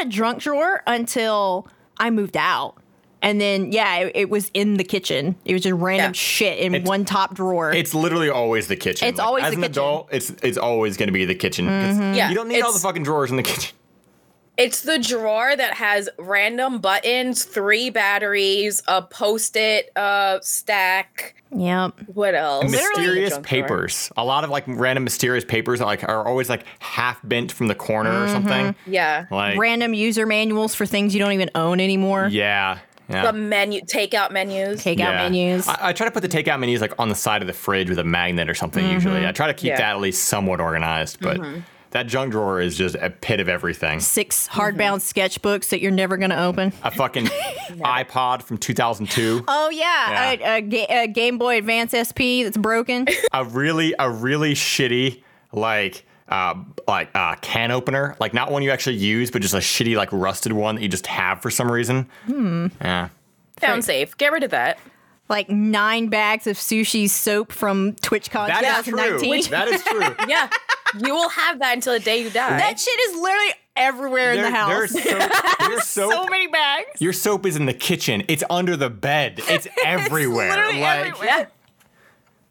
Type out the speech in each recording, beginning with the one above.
had a drunk drawer until I moved out. And then, yeah, it, it was in the kitchen. It was just random Yeah. shit in It's- one top drawer. It's literally always the kitchen. It's always as the an kitchen. adult. It's it's always going to be the kitchen. 'cause mm-hmm. Yeah, you don't need all the fucking drawers in the kitchen. It's the drawer that has random buttons, three batteries, a post-it uh, stack. yep. What else? mysterious Junk drawer. papers. A lot of like random mysterious papers that like are always like half bent from the corner or something. Yeah. Like Random user manuals for things you don't even own anymore. yeah, yeah. The menu takeout menus. Takeout yeah. menus. I, I try to put the takeout menus like on the side of the fridge with a magnet or something. Usually, I try to keep Yeah. that at least somewhat organized. But that junk drawer is just a pit of everything. Six hardbound sketchbooks that you're never going to open. A fucking iPod from 2002. Oh, yeah. Yeah. A, a, Ga- a Game Boy Advance SP that's broken. a really a really shitty like uh like uh can opener like not one you actually use but just a shitty like rusted one that you just have for some reason hmm yeah Sound safe. Get rid of that. Like nine bags of sushi soap from TwitchCon that is true 2019. that is true Yeah. you will have that until the day you die. That shit is literally everywhere in the There- house. there's soap, your soap so many bags. your soap is in the kitchen it's under the bed it's everywhere literally like everywhere. yeah.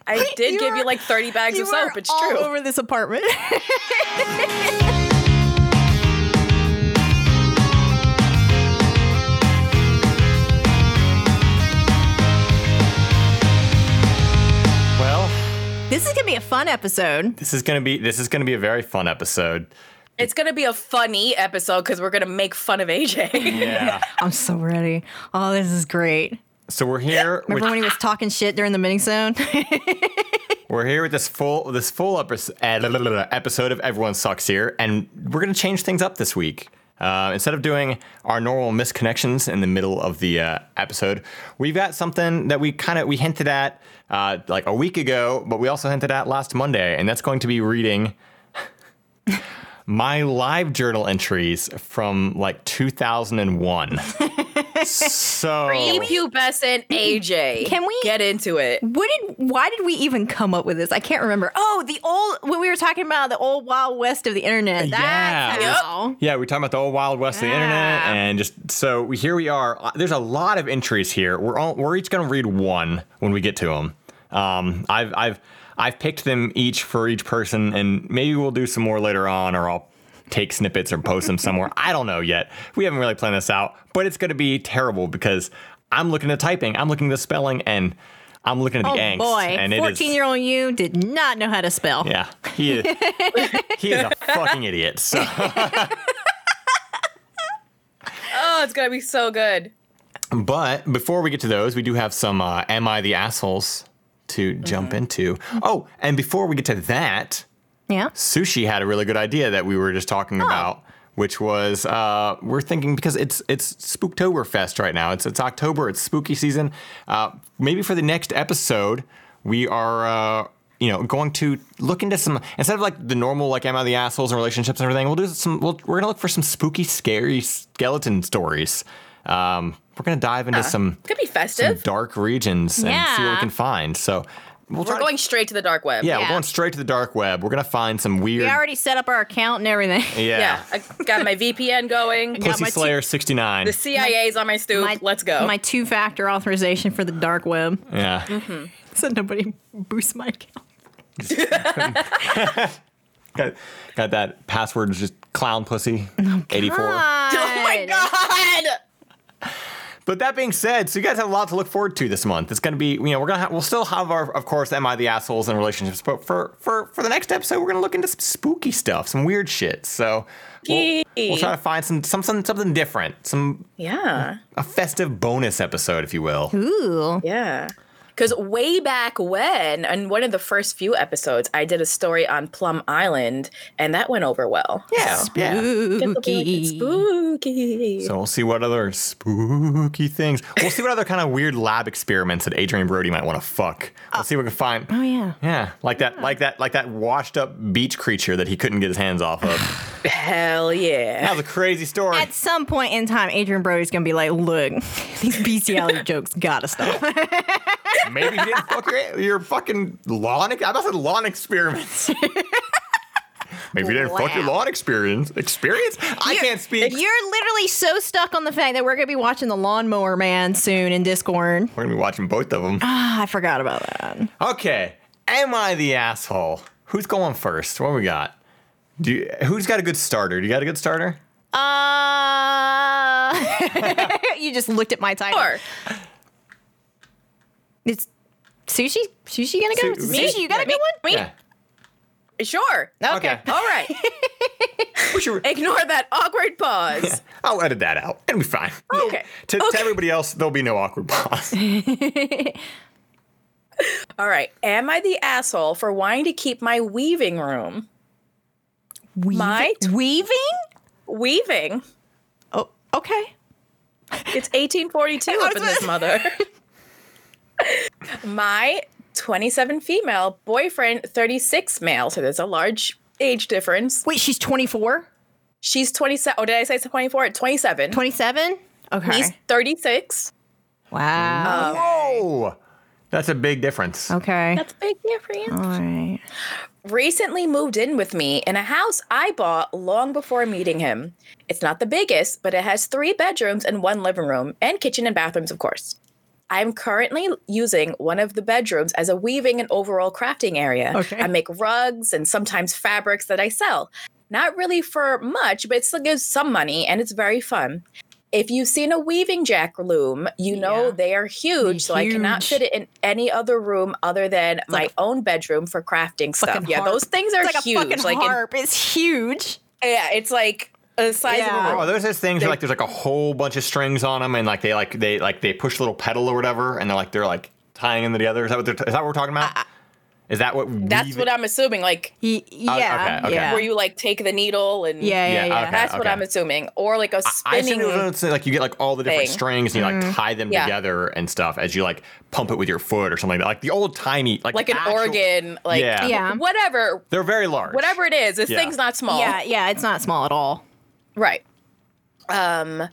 I did You give you like 30 bags You of soap. are It's all true. over this apartment. This is gonna be a fun episode. this is gonna be this is gonna be a very fun episode It's going to be a funny episode because we're going to make fun of AJ. yeah I'm so ready. Oh, this is great. so we're here with, Remember when he was talking shit during the mini zone? We're here with this full this full uh, episode of Everyone Sucks Here, and we're gonna change things up this week. Uh, instead of doing our normal misconnections in the middle of the uh, episode, we've got something that we kind of we hinted at uh, like a week ago, but we also hinted at last Monday, and that's going to be reading my live journal entries from like 2001. so Prepubescent AJ. Can we- get into it? what did? Why did we even come up with this? I can't remember. Oh, the old when we were talking about the old wild west of the internet. That's Yeah. how. Yeah, we're talking about the old wild west of the internet, and just so we, here we are. Uh, There's a lot of entries here. We're all, we're each going to read one when we get to them. Um, I've I've I've picked them each for each person, and maybe we'll do some more later on, or I'll take snippets or post them somewhere. I don't know yet. We haven't really planned this out, but it's going to be terrible because I'm looking at typing, I'm looking at the spelling, and I'm looking at the Oh angst. boy, and it is- fourteen-year-old you did not know how to spell. yeah, he is. he is a fucking idiot. So. Oh, it's going to be so good. But before we get to those, we do have some uh, Am I the Assholes to jump into. Oh, and before we get to that, Yeah. Sushi had a really good idea that we were just talking about, which was uh, we're thinking because it's it's Spooktoberfest right now. It's it's October. It's spooky season. Uh, maybe for the next episode, we are. Uh, you know, going to look into some instead of like the normal like am I the assholes and relationships and everything. We'll do some. We'll, we're gonna look for some spooky, scary skeleton stories. Um, we're gonna dive into some Could be some festive. dark regions and see what we can find. So we'll try We're to- going straight to the dark web. yeah, we're going straight to the dark web. We're gonna find some weird. We already set up our account and everything. yeah. Yeah. I got my VPN going. Pussy my Slayer 69. The CIA's on my stoop. My- Let's go. My two-factor authorization for the dark web, yeah. Mm-hmm. so nobody boosts my account. got, got that password is just clown pussy 84. oh my god! But that being said, so you guys have a lot to look forward to this month. It's going to be, you know, we're going to have, we'll still have our, of course, Am I the Assholes and relationships, but for, for, for the next episode, we're going to look into some spooky stuff, some weird shit. So we'll, we'll try to find some, some, some, something different, some, Yeah. a festive bonus episode, if you will. Ooh. Yeah. Because way back when, in one of the first few episodes, I did a story on Plum Island, and that went over well. Yeah. Yeah. Spooky. Spooky. So we'll see what other spooky things. We'll see what other kind of weird lab experiments that Adrien Brody might want to fuck. We'll see what we can find. Oh yeah. Yeah, like that, like that, like that washed up beach creature that he couldn't get his hands off of. Hell yeah. that was a crazy story. At some point in time, Adrien Brody's gonna be like, "Look, these bestiality jokes gotta stop." Maybe he didn't fuck your, your fucking lawn. I about to say lawn experiments. Maybe you didn't fucking Wow. lawn experience. Experience? I You're- can't speak. You're literally so stuck on the fact that we're gonna be watching the Lawnmower Man soon in Discord. We're gonna be watching both of them. Ah, I forgot about that. Okay. Am I the asshole? Who's going first? What we got? Do you, who's got a good starter? Do you got a good starter? Uh, you just looked at my title. Sure. It's sushi. Sushi gonna go. Su- sushi, you got a Me- good one. Me? Yeah. Sure. Okay. All right. We should, Ignore that awkward pause. I'll edit that out. It'll be fine. Oh, okay. To, to Okay. everybody else, there'll be no awkward pause. All right. Am I the asshole for wanting to keep my weaving room? Weaving? My t- weaving? Weaving. Oh, okay. It's 1842 up in this mother. My 27 female boyfriend, 36 male. So there's a large age difference. Wait, she's 24? She's 27. Oh, did I say 24? 27. 27? Okay. He's 36. wow. Um, Whoa. That's a big difference. okay. That's a big difference. All right. recently moved in with me in a house I bought long before meeting him. It's not the biggest, but it has three bedrooms and one living room, and kitchen and bathrooms, of course. I'm currently using one of the bedrooms as a weaving and overall crafting area. Okay. I make rugs and sometimes fabrics that I sell. Not really for much, but it still gives some money and it's very fun. If you've seen a weaving jack loom, you know Yeah. they are huge, so I cannot fit it in any other room other than my like own bedroom for crafting stuff. Yeah, harp. those things are It's like huge. a fucking like in- harp. it's huge. yeah, it's like the size Yeah. of a Oh, room. those those things where like there's like a whole bunch of strings on them, and like they like they like they push a little pedal or whatever, and they're like they're like tying them together. Is that what they're, is that what we're talking about? is that what? That's what I'm assuming. Like Y- yeah. okay, okay. Yeah. where you like take the needle and yeah, yeah, Yeah, yeah. okay. That's what I'm assuming. Or like a I spinning. assume it was like you get like all the different thing. strings and you Mm-hmm. like tie them Yeah. together and stuff as you like pump it with your foot or something like that. Like the old timey like like an actual- organ, like Yeah. Yeah. whatever, They're very large. whatever it is. This Yeah. thing's not small. Yeah, yeah, it's not small at all. Right. Um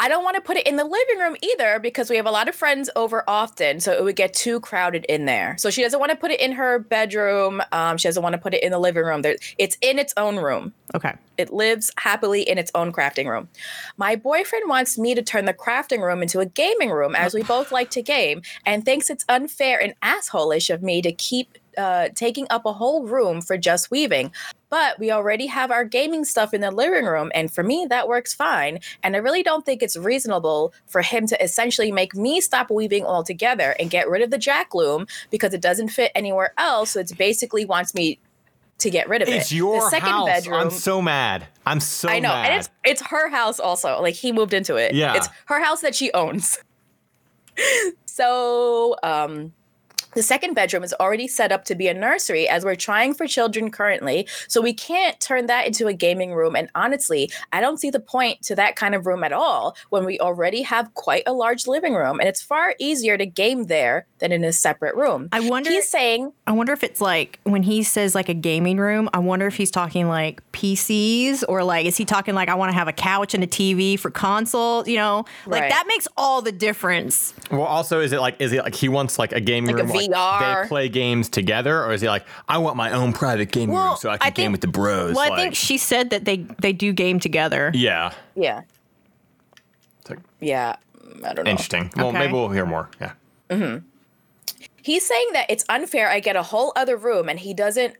I don't want to put it in the living room either because we have a lot of friends over often, so it would get too crowded in there. So she doesn't want to put it in her bedroom. Um, she doesn't want to put it in the living room. There, it's in its own room. Okay. It lives happily in its own crafting room. My boyfriend wants me to turn the crafting room into a gaming room as we both like to game and thinks it's unfair and asshole-ish of me to keep uh, taking up a whole room for just weaving. But we already have our gaming stuff in the living room, and for me, that works fine. And I really don't think it's reasonable for him to essentially make me stop weaving altogether and get rid of the jack loom because it doesn't fit anywhere else. So it's basically wants me to get rid of it. It's your the second house. bedroom. I'm so mad. I'm so I know, mad. and it's it's her house also. Like he moved into it. Yeah. it's her house that she owns. so, um, the second bedroom is already set up to be a nursery as we're trying for children currently. So we can't turn that into a gaming room. And honestly, I don't see the point to that kind of room at all when we already have quite a large living room, and it's far easier to game there than in a separate room. I wonder- He's saying I wonder if it's like when he says like a gaming room, I wonder if he's talking like PCs or like is he talking like I want to have a couch and a TV for console, you know? Like Right. that makes all the difference. well, also, is it like is it like he wants like a gaming Like a room? where, they play games together, or is he like I want my own private gaming room so I can I game with the bros? Well, I think she said that they they do game together. yeah. yeah, like, yeah, I don't know. interesting. Well, Okay. maybe we'll hear more. Yeah. Mm-hmm. he's saying that it's unfair i get a whole other room and he doesn't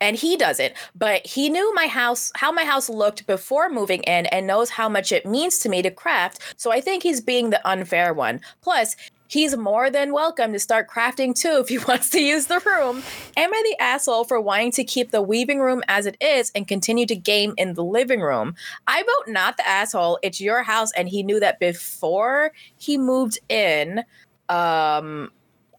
and he doesn't but he knew my house how my house looked before moving in and knows how much it means to me to craft so i think he's being the unfair one plus he's more than welcome to start crafting too if he wants to use the room am i the asshole for wanting to keep the weaving room as it is and continue to game in the living room i vote not the asshole it's your house and he knew that before he moved in um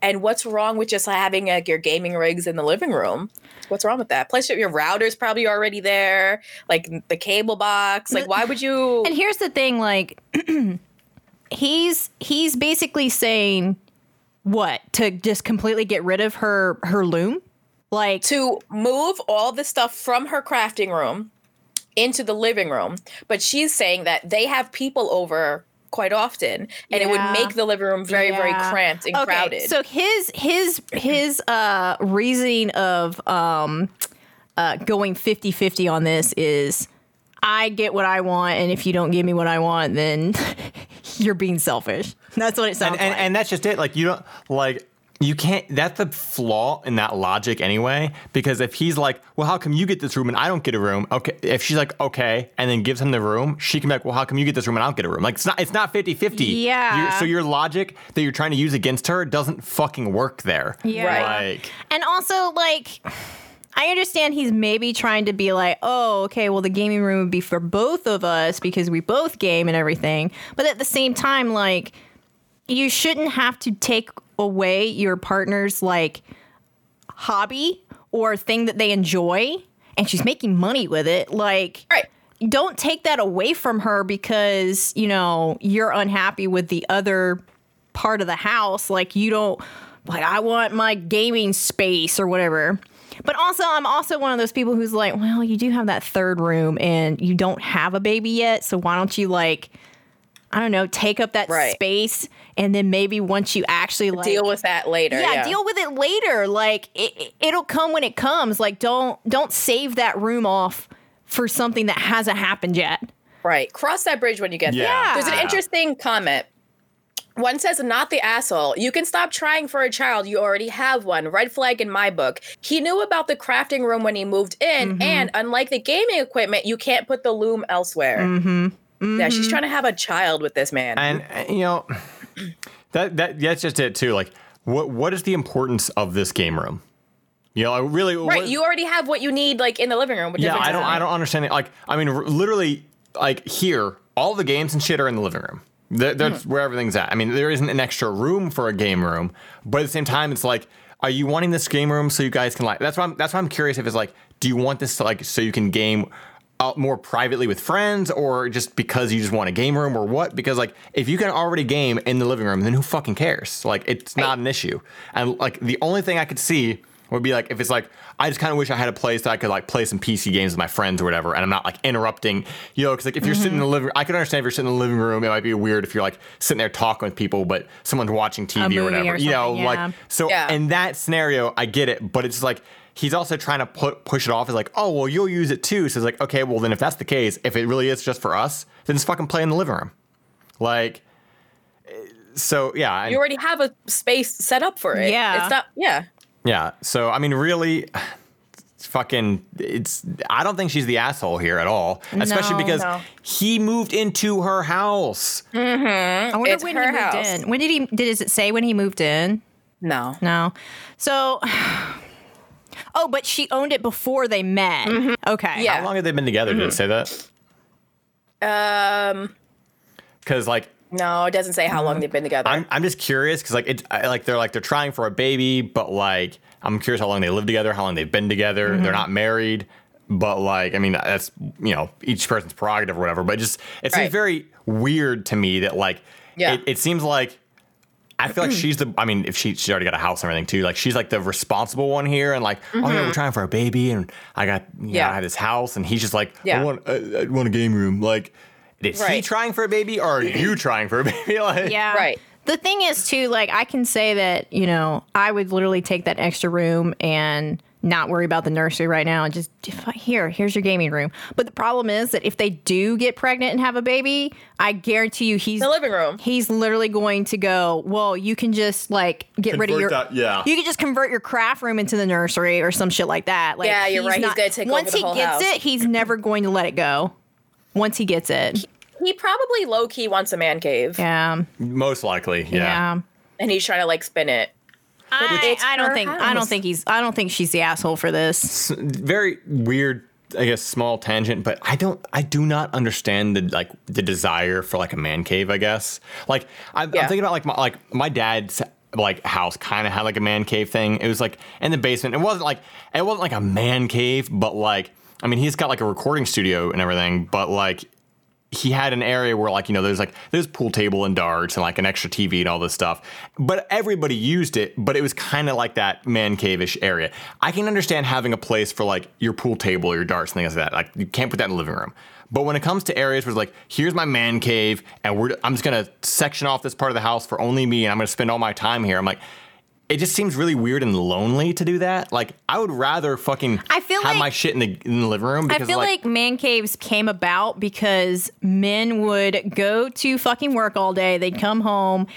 and what's wrong with just having like your gaming rigs in the living room? What's wrong with that? Plus, your router's probably already there, like the cable box. Like, why would you? And here's the thing like he's he's basically saying what? To just completely get rid of her her loom? Like to move all the stuff from her crafting room into the living room, but she's saying that they have people over quite often, and it would make the living room very, very cramped and Okay, crowded. So his his his uh reasoning of um uh, going 50 50 on this is I get what I want, and if you don't give me what I want, then you're being selfish. That's what it sounds and, and, like. and that's just it. Like you don't like you can't. That's the flaw in that logic anyway. Because if he's like, well, how come you get this room and I don't get a room? Okay, if she's like, okay, and then gives him the room, she can be like, well, how come you get this room and I don't get a room? Like it's not. It's not 50-50. Yeah. You're- so your logic that you're trying to use against her doesn't fucking work there. Yeah. Right. Like. And also, like, I understand he's maybe trying to be like, oh, okay, well, the gaming room would be for both of us because we both game and everything. But at the same time, like, you shouldn't have to take away your partner's, like, hobby or thing that they enjoy. And she's making money with it. Like, Right. don't take that away from her because you know you're unhappy with the other part of the house like you don't like i want my gaming space or whatever but also i'm also one of those people who's like well you do have that third room and you don't have a baby yet so why don't you like i don't know take up that Right. space and then maybe once you actually like Deal with that later. yeah, Yeah, deal with it later. Like it, it'll come when it comes. Like don't don't save that room off for something that hasn't happened yet. Right. Cross that bridge when you get Yeah. there. There's an interesting comment. One says, not the asshole. You can stop trying for a child. You already have one. Red flag in my book. He knew about the crafting room when he moved in. Mm-hmm. And unlike the gaming equipment, you can't put the loom elsewhere. Mm-hmm. Yeah, she's trying to have a child with this man. And uh, you know, that that that's just it too. Like, what what is the importance of this game room? You know, I really. right. what- You already have what you need, like in the living room. Yeah, I don't I don't understand it. Like, I mean, r- literally, like here, all the games and shit are in the living room. That, that's Mm-hmm. where everything's at. I mean, there isn't an extra room for a game room, but at the same time, it's like, are you wanting this game room so you guys can like? That's why I'm that's why I'm curious if it's like, do you want this to, like so you can game out more privately with friends, or just because you just want a game room, or what? Because like, if you can already game in the living room, then who fucking cares? Like, it's not an issue. And like, the only thing I could see would be like if it's like I just kind of wish I had a place that I could like play some PC games with my friends or whatever, and I'm not like interrupting, you know, because like if you're sitting in the living, I can understand if you're sitting in the living room, it might be weird if you're like sitting there talking with people, but someone's watching TV or whatever, or you know, something, like so. Yeah. In that scenario, I get it, but it's like he's also trying to put push it off as like, oh well, you'll use it too. So it's like, okay, well then if that's the case, if it really is just for us, then just fucking play in the living room, like. eh, So yeah, I- You already have a space set up for it. Yeah. It's not, yeah. Yeah. So I mean, really, it's fucking. It's. I don't think she's the asshole here at all, especially No, because no. he moved into her house. Mm-hmm. I wonder It's when her he moved house. in. When did he? Did does it say when he moved in? No. No. So. Oh, but she owned it before they met. Mm-hmm. Okay. Yeah. How long have they been together? Did it mm-hmm. say that? Um, Because like. No, it doesn't say how long they've been together. I'm, I'm just curious because like it I, like they're like they're trying for a baby, but like I'm curious how long they live together, how long they've been together. Mm-hmm. They're not married, but like I mean that's you know each person's prerogative or whatever. But just it seems Right. very weird to me that like Yeah. it, it seems like I feel like she's the. I mean, if she she's already got a house and everything too. Like she's like the responsible one here, and like, oh yeah, we're trying for a baby, and I got you know, Mm-hmm. Yeah. I have this house, and he's just like, Yeah. I want I, I want a game room. Like, is he trying for a baby, or are you trying for a baby? like, Yeah. Right. The thing is, too, like, I can say that, you know, I would literally take that extra room and not worry about the nursery right now and just here, here's your gaming room. But the problem is that if they do get pregnant and have a baby, I guarantee you he's the living room. he's literally going to go, well, you can just like get rid of your that- yeah. You can just convert your craft room into the nursery or some shit like that. Like Yeah, you're right. He's gonna take over once the he whole gets house. it, he's never going to let it go. Once he gets it. He probably low key wants a man cave, Yeah. most likely, Yeah. yeah. and he's trying to like spin it. I, I don't her think I don't think he's I don't think she's the asshole for this. Very weird, I guess, small tangent, but I don't, I do not understand the like the desire for like a man cave. I guess, like I'm, Yeah. I'm thinking about like my like my dad's like house kind of had like a man cave thing. It was like in the basement. It wasn't like it wasn't like a man cave, but like I mean, he's got like a recording studio and everything, but like he had an area where like you know there's like there's pool table and darts and like an extra TV and all this stuff, but everybody used it. But it was kind of like that man cave-ish area. I can understand having a place for like your pool table or your darts and things like that. Like you can't put that in the living room. But when it comes to areas where it's like here's my man cave and we're I'm just gonna section off this part of the house for only me and I'm gonna spend all my time here. I'm like it just seems really weird and lonely to do that. Like I would rather fucking I feel have like- my shit in the in the living room I feel like, man caves came about because men would go to fucking work all day. They'd come home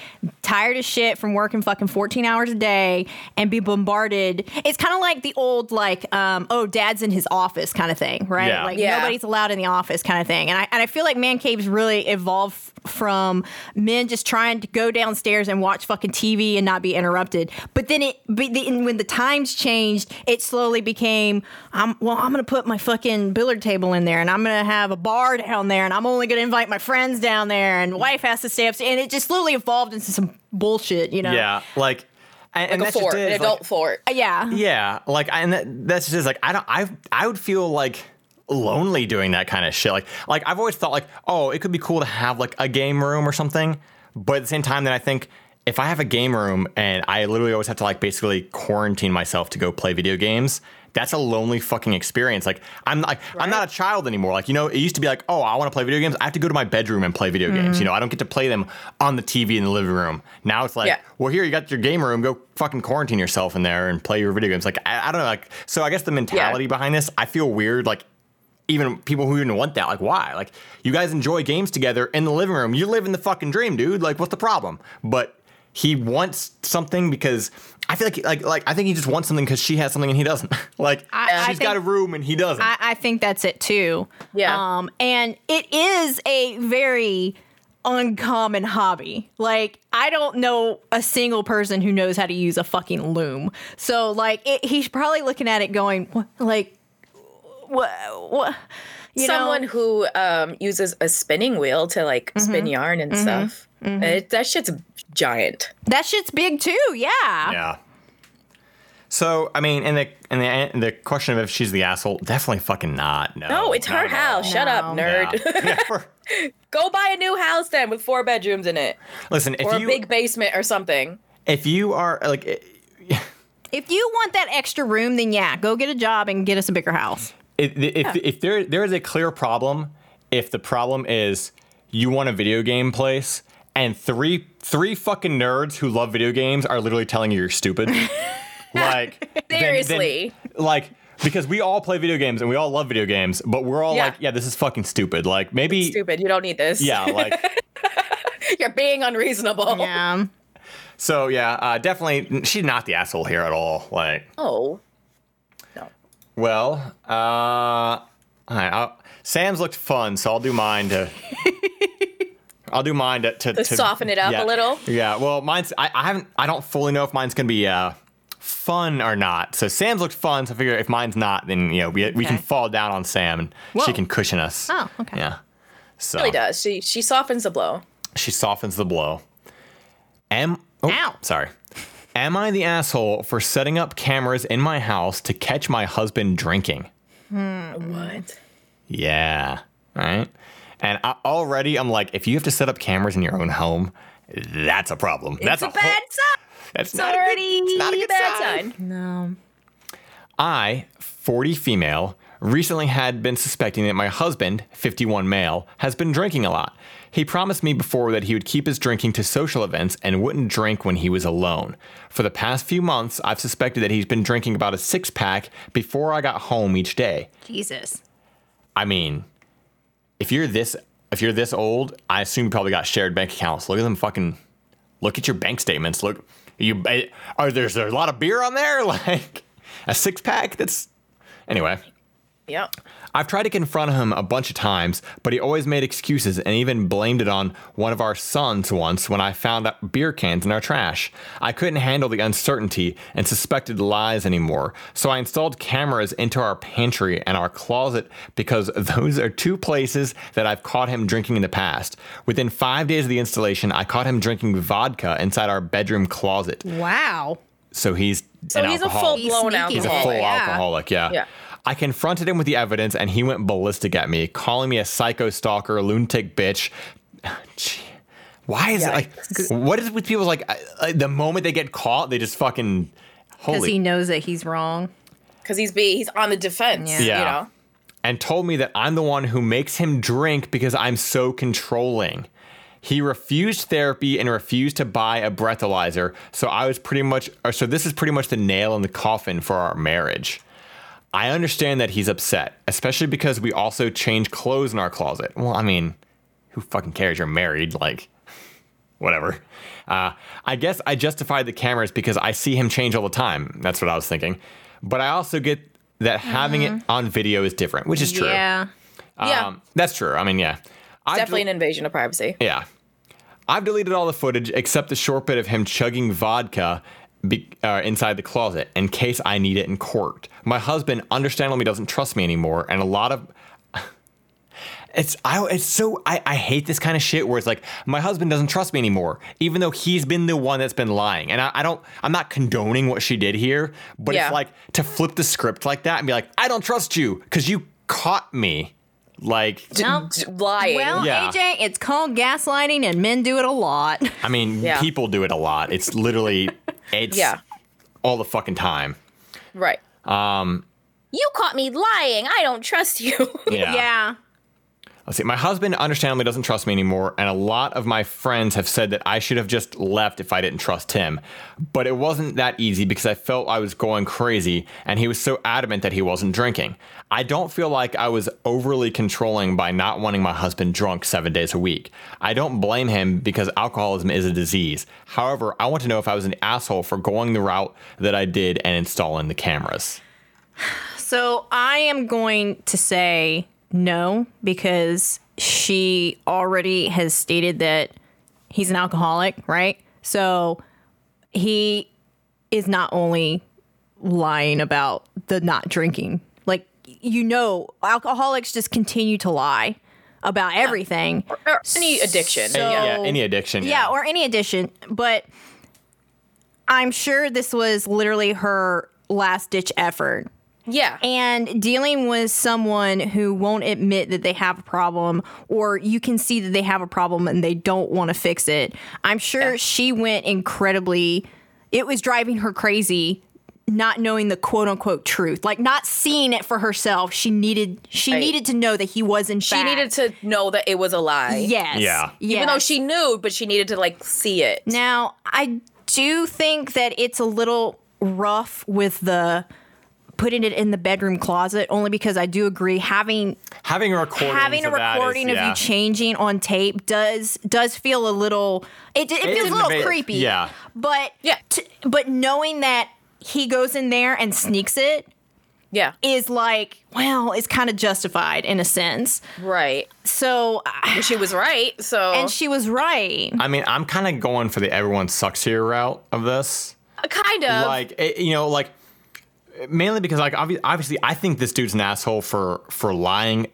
tired as shit from working fucking 14 hours a day and be bombarded. It's kind of like the old like um, oh dad's in his office kind of thing, right? Yeah. Like Yeah. nobody's allowed in the office kind of thing. And I and I feel like man caves really evolved f- from men just trying to go downstairs and watch fucking TV and not be interrupted. But then it but then when the times changed, it slowly became I'm well I'm going to put my fucking billiard table in there and I'm going to have a bar down there and I'm only going to invite my friends down there and wife has to stay upstairs and it just slowly evolved into some bullshit, you know. yeah, like and, and a fort, an it's adult like, fort. Uh, Yeah. Yeah, like and that, that's just like I don't I I would feel like lonely doing that kind of shit. Like like I've always thought like oh it could be cool to have like a game room or something, but at the same time then I think if I have a game room and I literally always have to like basically quarantine myself to go play video games. That's a lonely fucking experience. Like I'm like I'm not a child anymore. Like you know, it used to be like, oh, I want to play video games. I have to go to my bedroom and play video games. You know, mm. I don't get to play them on the TV in the living room. Now it's like, Yeah. well, here you got your game room. Go fucking quarantine yourself in there and play your video games. Like I, I don't know. Like so, I guess the mentality behind this, I feel weird. Like even people who even want that, like why? Like you guys enjoy games together in the living room. You're living the fucking dream, dude. Like what's the problem? But he wants something because I feel like like like I think he just wants something because she has something and he doesn't. like I- I she's got a room and he doesn't. I, I think that's it too. Yeah. Um, and it is a very uncommon hobby. Like I don't know a single person who knows how to use a fucking loom. So like it, he's probably looking at it going like what what you Someone know? who um, uses a spinning wheel to like Mm-hmm. spin yarn and stuff. It, that shit's giant. that shit's big too. Yeah. Yeah. So I mean, and the and the and the question of if she's the asshole, definitely fucking not. No, No, it's her at all. house. Shut up, nerd. Yeah. Yeah, Go buy a new house then with four bedrooms in it, Listen, if or you a big basement or something. if you are like If you want that extra room, then yeah, go get a job and get us a bigger house. If if, if there there is a clear problem, if the problem is you want a video game place and three three fucking nerds who love video games are literally telling you you're stupid, like then- then- Seriously. like. Because we all play video games and we all love video games, but we're all Yeah. like, yeah, this is fucking stupid. Like maybe, Stupid. You don't need this. yeah, like You're being unreasonable. Yeah. so, yeah, uh, definitely, she's not the asshole here at all. Like, Oh. Well, uh, all right, I'll, Sam's looked fun, so I'll do mine to. I'll do mine to, to, To soften it up a little? Yeah, well, mine's I, I haven't I don't fully know if mine's gonna be uh fun or not. So Sam's looked fun, so I figure if mine's not, then you know we we can fall down on Sam and she can cushion us. Oh, okay. Yeah. So Really does. She she softens the blow. she softens the blow. Am oh, Ow. sorry. Am I the asshole for setting up cameras in my house to catch my husband drinking? Hmm, what? Yeah. Right. And I, already I'm like, if you have to set up cameras in your own home, that's a problem. that's it's a, whole- bad sign. That's It's not a good- it's not a a good bad sign. sign. No. I, 40 female, recently had been suspecting that my husband, 51 male, has been drinking a lot. He promised me before that he would keep his drinking to social events and wouldn't drink when he was alone. For the past few months, I've suspected that he's been drinking about a six pack before I got home each day. Jesus. I mean, if you're this if you're this old, I assume you probably got shared bank accounts. Look at them fucking look at your bank statements. Look you eh, are there's there's a lot of beer on there like a six pack that's anyway. Yep. I've tried to confront him a bunch of times, but he always made excuses and even blamed it on one of our sons once when I found out beer cans in our trash. I couldn't handle the uncertainty and suspected lies anymore, so I installed cameras into our pantry and our closet because those are two places that I've caught him drinking in the past. Within five days of the installation, I caught him drinking vodka inside our bedroom closet. Wow. So he's So an he's a full blown He's sneaky. He's a alcoholic. full Yeah. alcoholic, yeah. Yeah. I confronted him with the evidence and he went ballistic at me, calling me a psycho stalker, lunatic bitch. Gee. Why is it like, what is it with people like, uh, the moment they get caught, they just fucking, hold Because he knows that he's wrong. Because he's be he's on the defense. Yeah. Yeah. You know. and told me that I'm the one who makes him drink because I'm so controlling. he refused therapy and refused to buy a breathalyzer. So I was pretty much, or so this is pretty much the nail in the coffin for our marriage. I understand that he's upset, especially because we also change clothes in our closet. Well, I mean, who fucking cares? You're married. Like, whatever. Uh, I guess I justified the cameras because I see him change all the time. That's what I was thinking. But I also get that having it on video is different, which is true. Yeah. Yeah. Um, that's true. I mean, yeah. Definitely del- an invasion of privacy. yeah. I've deleted all the footage except the short bit of him chugging vodka be, uh, inside the closet in case I need it in court. My husband understandably doesn't trust me anymore, and a lot of it's I it's so I, I hate this kind of shit where it's like my husband doesn't trust me anymore, even though he's been the one that's been lying. And I, I don't I'm not condoning what she did here, but Yeah. it's like to flip the script like that and be like, I don't trust you because you caught me. Like No. D- lying. Well, Yeah. AJ, it's called gaslighting, and men do it a lot. I mean, Yeah. people do it a lot. It's literally it's Yeah. all the fucking time. right. Um You caught me lying. I don't trust you. yeah. yeah. Let's see. My husband understandably doesn't trust me anymore, and a lot of my friends have said that I should have just left if I didn't trust him. But it wasn't that easy because I felt I was going crazy, and he was so adamant that he wasn't drinking. I don't feel like I was overly controlling by not wanting my husband drunk seven days a week. I don't blame him because alcoholism is a disease. However, I want to know if I was an asshole for going the route that I did and installing the cameras. So I am going to say no because she already has stated that he's an alcoholic, right? So he is not only lying about the not drinking. Like you know, alcoholics just continue to lie about everything. or any addiction. So- yeah. yeah, any addiction. Yeah, or any addition, but I'm sure this was literally her last ditch effort Yeah. and dealing with someone who won't admit that they have a problem or you can see that they have a problem and they don't want to fix it i'm sure Yeah. she went incredibly it was driving her crazy not knowing the quote unquote truth like not seeing it for herself she needed she Right. needed to know that he was in she fact needed to know that it was a lie. yes Yeah. Even though she knew, but she needed to like see it. Now, I do think that it's a little rough with the putting it in the bedroom closet only because I do agree having Having a recording having a of that is- recording of yeah. you changing on tape does does feel a little it, it feels a little inva- creepy. yeah. But Yeah. t- but knowing that he goes in there and sneaks it Yeah. is like, well, it's kind of justified in a sense. Right. So ah. She was right. So and she was right. I mean, I'm kind of going for the everyone sucks here route of this. kind of. Like, it, you know, like mainly because like obvi- obviously I think this dude's an asshole for for lying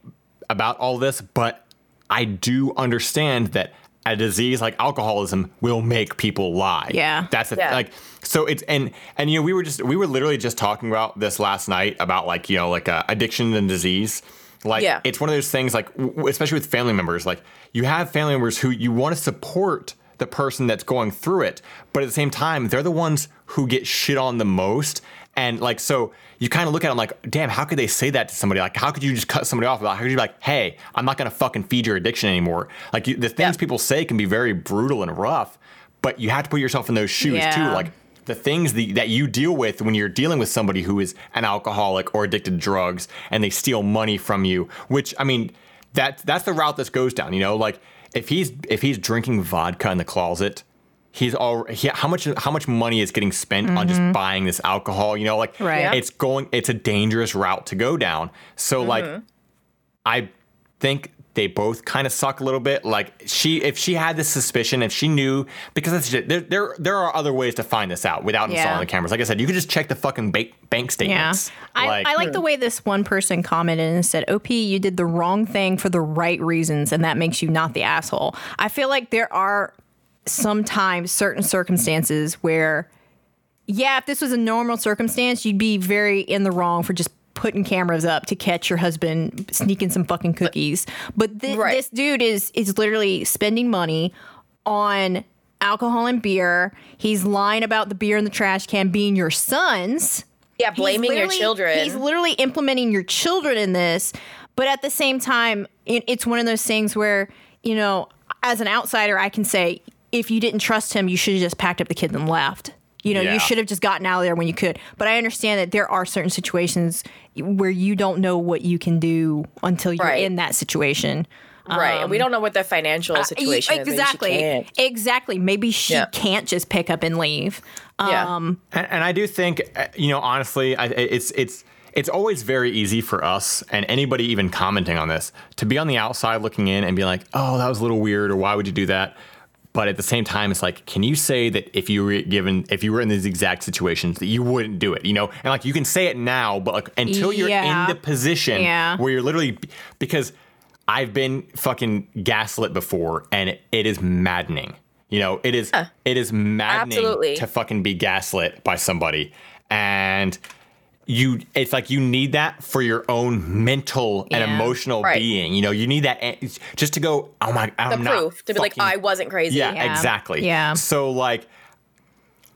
about all this, but I do understand that a disease like alcoholism will make people lie. Yeah. That's the Yeah. like so it's and and you know we were just we were literally just talking about this last night about like you know like uh, addiction and disease. Like Yeah. it's one of those things like w- especially with family members like you have family members who you want to support the person that's going through it, but at the same time they're the ones who get shit on the most and like so you kind of look at them like damn how could they say that to somebody? Like how could you just cut somebody off? How could you be like hey I'm not going to fucking feed your addiction anymore. Like you, the things Yeah. people say can be very brutal and rough but you have to put yourself in those shoes too. Like the things that, that you deal with when you're dealing with somebody who is an alcoholic or addicted to drugs and they steal money from you which i mean that that's the route this goes down you know? Like if he's if he's drinking vodka in the closet he's all he, how much how much money is getting spent on just mm-hmm. buying this alcohol you know like Right. It's going it's a dangerous route to go down so mm-hmm. like i think they both kind of suck a little bit. Like she, if she had this suspicion, if she knew, because that's just, there, there, there are other ways to find this out without Yeah. installing the cameras. Like I said, you could just check the fucking bank, bank Yeah. statements. I I like the way this one person commented and said, OP, you did the wrong thing for the right reasons, and that makes you not the asshole. I feel like there are sometimes certain circumstances where, yeah, if this was a normal circumstance, you'd be very in the wrong for just putting cameras up to catch your husband sneaking some fucking cookies. But thi- Right. this dude is is literally spending money on alcohol and beer. He's lying about the beer in the trash can being your son's. yeah, blaming your children. He's literally implementing your children in this, but at the same time, it, it's one of those things where you know as an outsider, I can say if you didn't trust him, you should have just packed up the kids and left. You know, Yeah. you should have just gotten out of there when you could. But I understand that there are certain situations where you don't know what you can do until you're Right. in that situation. right. and we don't know what the financial situation. Um, uh, exactly. Maybe she can't. Exactly. Maybe she Yeah. can't just pick up and leave. Yeah. Um, And, and I do think, uh, you know, honestly, I, it's it's it's always very easy for us and anybody even commenting on this to be on the outside looking in and be like, "Oh, that was a little weird," or "Why would you do that?" But at the same time, it's like, can you say that if you were given, if you were in these exact situations, that you wouldn't do it? You know, and like you can say it now, but like until you're Yeah. in the position Yeah. where you're literally because I've been fucking gaslit before, and it, it is maddening. You know, it is it is maddening Absolutely. to fucking be gaslit by somebody, and you it's like you need that for your own mental and emotional Right. being. You know, you need that just to go. Oh my, The I'm not proof to be like, I wasn't crazy. yeah, Yeah. exactly. Yeah. So like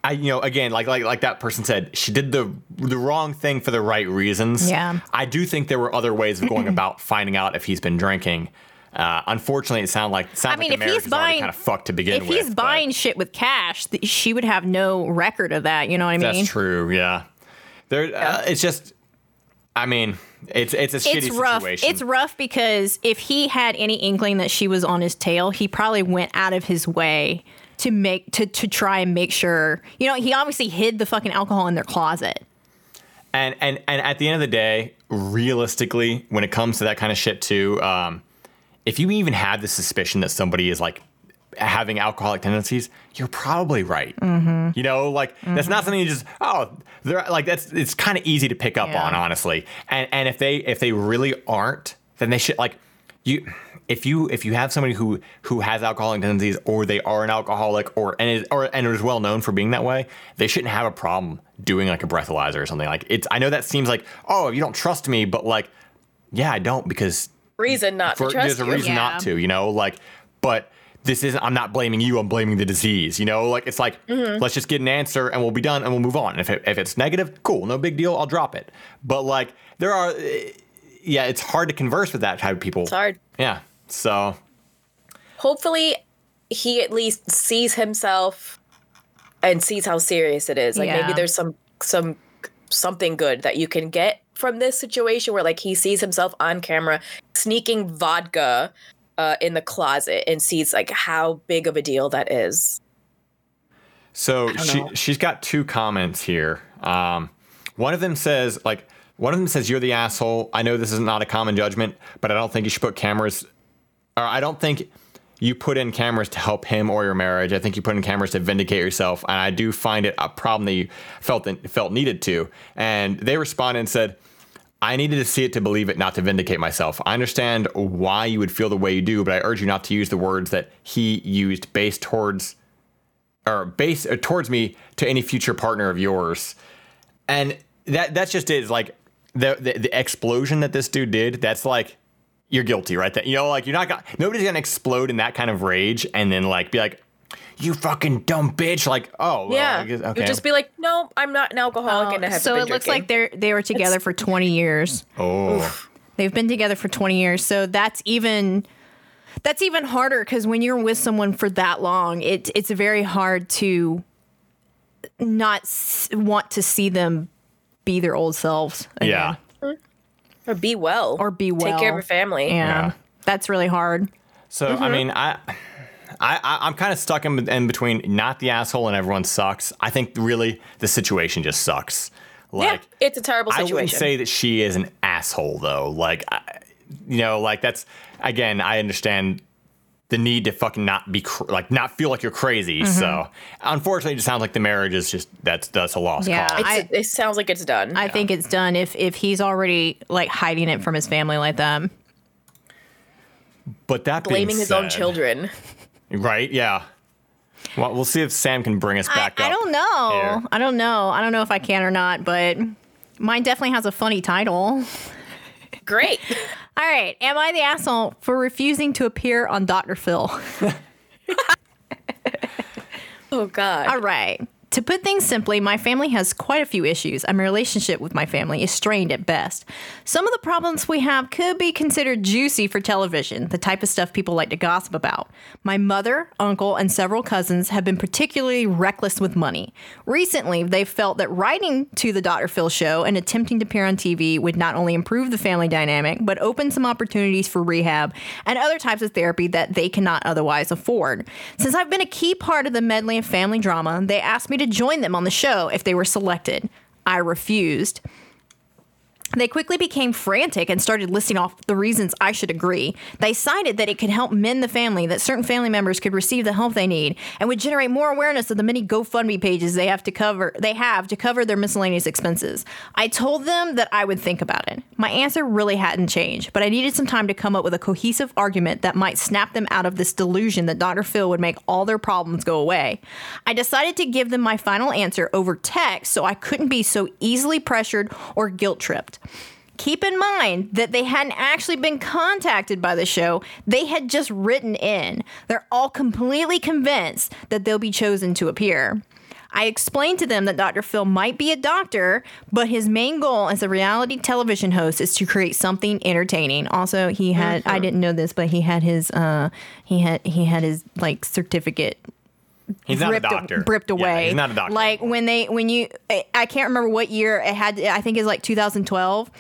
I you know, again, like like like that person said, she did the the wrong thing for the right reasons. Yeah. I do think there were other ways of going about finding out if he's been drinking. Uh, unfortunately, it sounded like it sounds I mean, like the if he's buying, kind of fucked to begin if with. If he's buying shit with cash, th- she would have no record of that. You know what I mean? that's true. Yeah, there. Uh, it's just, I mean, it's it's a shitty it's rough. situation. It's rough because if he had any inkling that she was on his tail, he probably went out of his way to make to to try and make sure. You know, he obviously hid the fucking alcohol in their closet. And and and at the end of the day, realistically, when it comes to that kind of shit too, um, if you even have the suspicion that somebody is like having alcoholic tendencies, you're probably right. Mm-hmm. You know, like that's not something you just oh, they're like that's it's kind of easy to pick up Yeah. on, honestly. And and if they if they really aren't, then they should like you. If you if you have somebody who who has alcoholic tendencies or they are an alcoholic or and is or and is well known for being that way, they shouldn't have a problem doing like a breathalyzer or something. Like it's I know that seems like oh you don't trust me, but like yeah I don't because Reason not for, to trust there's a you. reason Yeah. not to, you know, like, but this isn't, I'm not blaming you, I'm blaming the disease, you know, like, it's like, Mm-hmm. let's just get an answer and we'll be done and we'll move on. If, it, if it's negative, cool, no big deal, I'll drop it. But like, there are, eh, yeah, it's hard to converse with that type of people. It's hard. Yeah. So, Hopefully, he at least sees himself and sees how serious it is. Like Yeah. maybe there's some some something good that you can get from this situation where like he sees himself on camera sneaking vodka uh, in the closet and sees like how big of a deal that is. So she know. she's got two comments here. Um, one of them says like one of them says you're the asshole. I know this is not a common judgment, but I don't think you should put cameras. Or I don't think you put in cameras to help him or your marriage. I think you put in cameras to vindicate yourself, and I do find it a problem that you felt felt needed to. And they responded and said. I needed to see it to believe it, not to vindicate myself. I understand why you would feel the way you do, but I urge you not to use the words that he used based towards or base uh, towards me to any future partner of yours. And that that's just it. It's like the, the the explosion that this dude did. That's like you're guilty, right? That you know, like you're not gonna nobody's gonna explode in that kind of rage and then like be like, you fucking dumb bitch. Like, oh well, yeah, I guess- okay. you just be like, no, I'm not an alcoholic and I have so it looks like they're they were together for 20 years. oh, They've been together for 20 years. So that's even that's even harder because when you're with someone for that long, it, it's very hard to not s- want to see them be their old selves. yeah. or be well Or be well. Take care of your family. Yeah. Yeah. That's really hard. So Mm-hmm. I mean, I, I, I I'm kind of stuck in, in between not the asshole and everyone sucks. I think really the situation just sucks. Like, yeah, it's a terrible situation. I situation. wouldn't say that she is an asshole though. Like, I, you know, like that's again, I understand the need to fucking not be cr- like not feel like you're crazy. Mm-hmm. So unfortunately, it just sounds like the marriage is just that's that's a lost Yeah, cause. It's, I- it sounds like it's done. I think it's done if if he's already like hiding it from his family like that. but that being blaming his own children. Right? Yeah. Well, we'll see if Sam can bring us back I up. I don't know. here. I don't know. I don't know if I can or not, but mine definitely has a funny title. Great. All right. Am I the asshole for refusing to appear on Dr. Phil? Oh God. All right. To put things simply, my family has quite a few issues, and my relationship with my family is strained at best. Some of the problems we have could be considered juicy for television, the type of stuff people like to gossip about. My mother, uncle, and several cousins have been particularly reckless with money. Recently, they've felt that writing to the Dr. Phil show and attempting to appear on TV would not only improve the family dynamic, but open some opportunities for rehab and other types of therapy that they cannot otherwise afford. Since I've been a key part of the medley of family drama, they asked me to join them on the show if they were selected. I refused. They quickly became frantic and started listing off the reasons I should agree. They cited that it could help mend the family, that certain family members could receive the help they need, and would generate more awareness of the many GoFundMe pages they have to cover they have to cover their miscellaneous expenses. I told them that I would think about it. My answer really hadn't changed, but I needed some time to come up with a cohesive argument that might snap them out of this delusion that Dr. Phil would make all their problems go away. I decided to give them my final answer over text so I couldn't be so easily pressured or guilt tripped. Keep in mind that they hadn't actually been contacted by the show. They had just written in. They're all completely convinced that they'll be chosen to appear. I explained to them that Dr. Phil might be a doctor, but his main goal as a reality television host is to create something entertaining. Also, he had I didn't know this, but he had his uh he had he had his like certificate He's not a doctor. ripped Yeah, he's not a doctor. Like when they when you I- I can't remember what year it had. I think it's like 2012.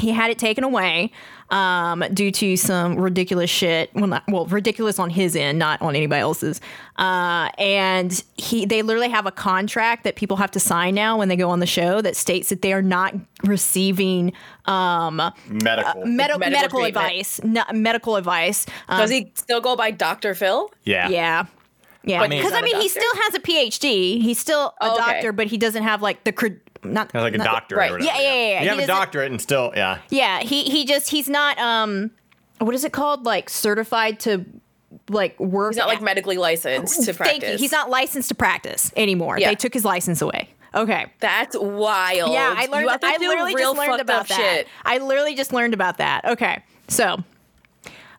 He had it taken away um, due to some ridiculous shit. Well, not well, ridiculous on his end, not on anybody else's. Uh, and he they literally have a contract that people have to sign now when they go on the show that states that they are not receiving um, medical. medical Medical medical treatment. advice. No, medical advice. Um, Does he still go by Dr. Phil? yeah. yeah. Yeah, because I mean, he still has a PhD. He's still a Oh, okay. doctor, but he doesn't have like the cred- not He's like a not- doctorate right. or whatever. Yeah, yeah, yeah, yeah. You He have a doesn't- doctorate and still, yeah. Yeah, he he just he's not um, what is it called? Like certified to like work. He's not like medically licensed to practice. Thank you. He's not licensed to practice anymore. Yeah. They took his license away. Okay. That's wild. Yeah, I learned. You have to I do literally real just learned fucked about that. shit. I literally just learned about that. Okay, so.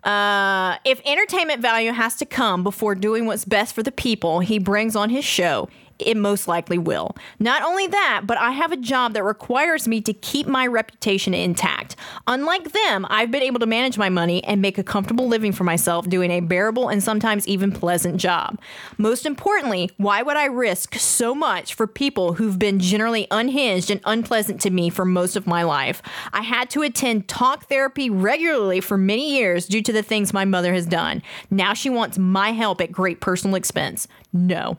Uh, if entertainment value has to come before doing what's best for the people he brings on his show, it most likely will. Not only that, but I have a job that requires me to keep my reputation intact. Unlike them, I've been able to manage my money and make a comfortable living for myself doing a bearable and sometimes even pleasant job. Most importantly, why would I risk so much for people who've been generally unhinged and unpleasant to me for most of my life? I had to attend talk therapy regularly for many years due to the things my mother has done. Now she wants my help at great personal expense. No.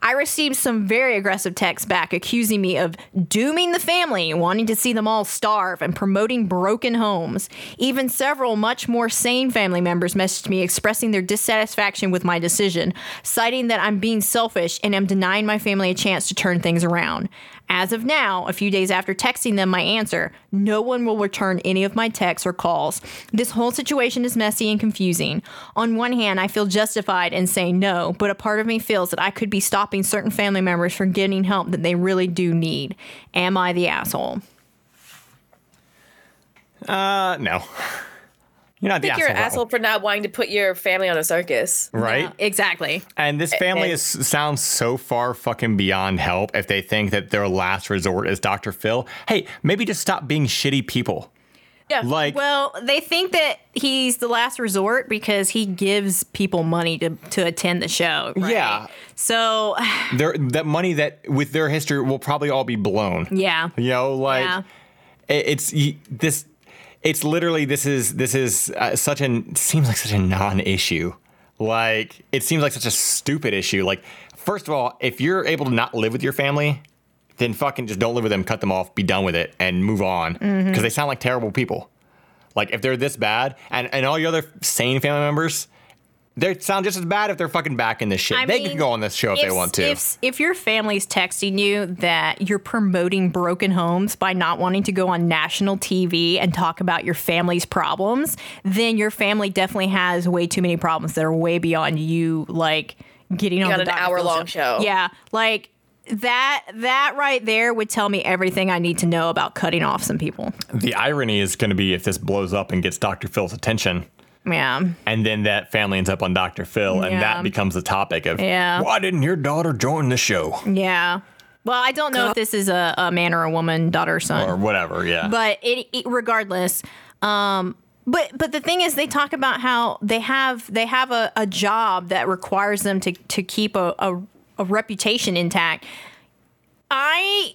I received some very aggressive texts back accusing me of dooming the family, wanting to see them all starve, and promoting broken homes. Even several much more sane family members messaged me expressing their dissatisfaction with my decision, citing that I'm being selfish and am denying my family a chance to turn things around. As of now, a few days after texting them my answer, no one will return any of my texts or calls. This whole situation is messy and confusing. On one hand, I feel justified in saying no, but a part of me feels that I could be stopping certain family members from getting help that they really do need. Am I the asshole? Uh, no. You're not I the think you're an asshole. asshole for not wanting to put your family on a circus. Right? Yeah, exactly. And this family and- is sounds so far fucking beyond help if they think that their last resort is Dr. Phil. Hey, maybe just stop being shitty people. Yeah. Like Well, they think that he's the last resort because he gives people money to, to attend the show. right? Yeah. So, that money that with their history will probably all be blown. yeah. You know, like Yeah. it's this. It's literally this is this is uh, such an seems like such a non-issue. Like it seems like such a stupid issue. Like first of all, if you're able to not live with your family, then fucking just don't live with them, cut them off, be done with it, and move on because Mm-hmm. they sound like terrible people. Like if they're this bad, and and all your other sane family members. They sound just as bad if they're fucking back in this shit. I they mean, can go on this show if, they want to. If, if your family's texting you that you're promoting broken homes by not wanting to go on national TV and talk about your family's problems, then your family definitely has way too many problems that are way beyond you, like getting on got the an hour-long show. Yeah, like that. That right there would tell me everything I need to know about cutting off some people. The irony is going to be if this blows up and gets Dr. Phil's attention, Yeah. and then that family ends up on Dr. Phil, and Yeah. that becomes the topic of Yeah. why didn't your daughter join the show Yeah. Well, I don't know if this is a, a man or a woman, daughter, or son. or whatever? Yeah, but it, it regardless um but but the thing is they talk about how they have they have a, a job that requires them to to keep a, a, a reputation intact I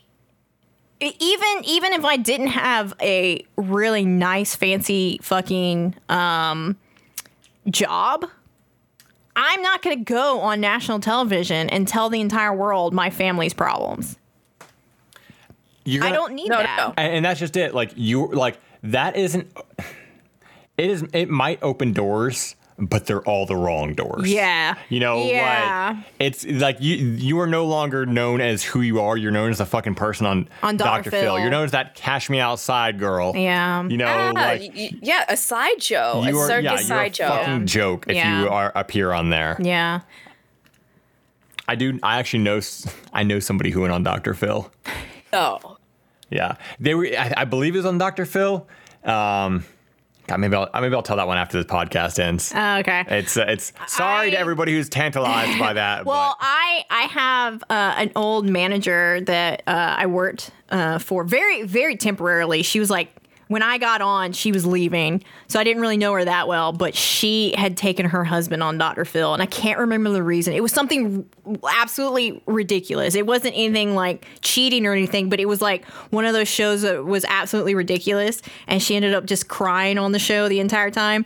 even even if i didn't have a really nice fancy fucking um job i'm not going to go on national television and tell the entire world my family's problems You're i gonna- don't need No, that no. and, and that's just it. Like you, like that isn't. It is. It might open doors, but they're all the wrong doors. Yeah. You know, Yeah. like it's like you you are no longer known as who you are. You're known as the fucking person on On Dr. Phil. Phil. You're known as that cash me outside girl. Yeah. You know, Ah, like y- y- yeah, a sideshow, you a are circus yeah, you're a sideshow. fucking joke if Yeah. you are appear on there. Yeah. I do. I actually know. I know somebody who went on Dr. Phil. Oh. Yeah, they were. I, I believe it was on Dr. Phil. Um, God, maybe I'll maybe I'll tell that one after this podcast ends. Oh, okay. It's uh, it's sorry to everybody who's tantalized by that. Well, but I I have uh, an old manager that uh, I worked uh, for very very temporarily. She was like when I got on, she was leaving, so I didn't really know her that well. But she had taken her husband on Dr. Phil, and I can't remember the reason. It was something absolutely ridiculous. It wasn't anything like cheating or anything, but it was like one of those shows that was absolutely ridiculous. And she ended up just crying on the show the entire time.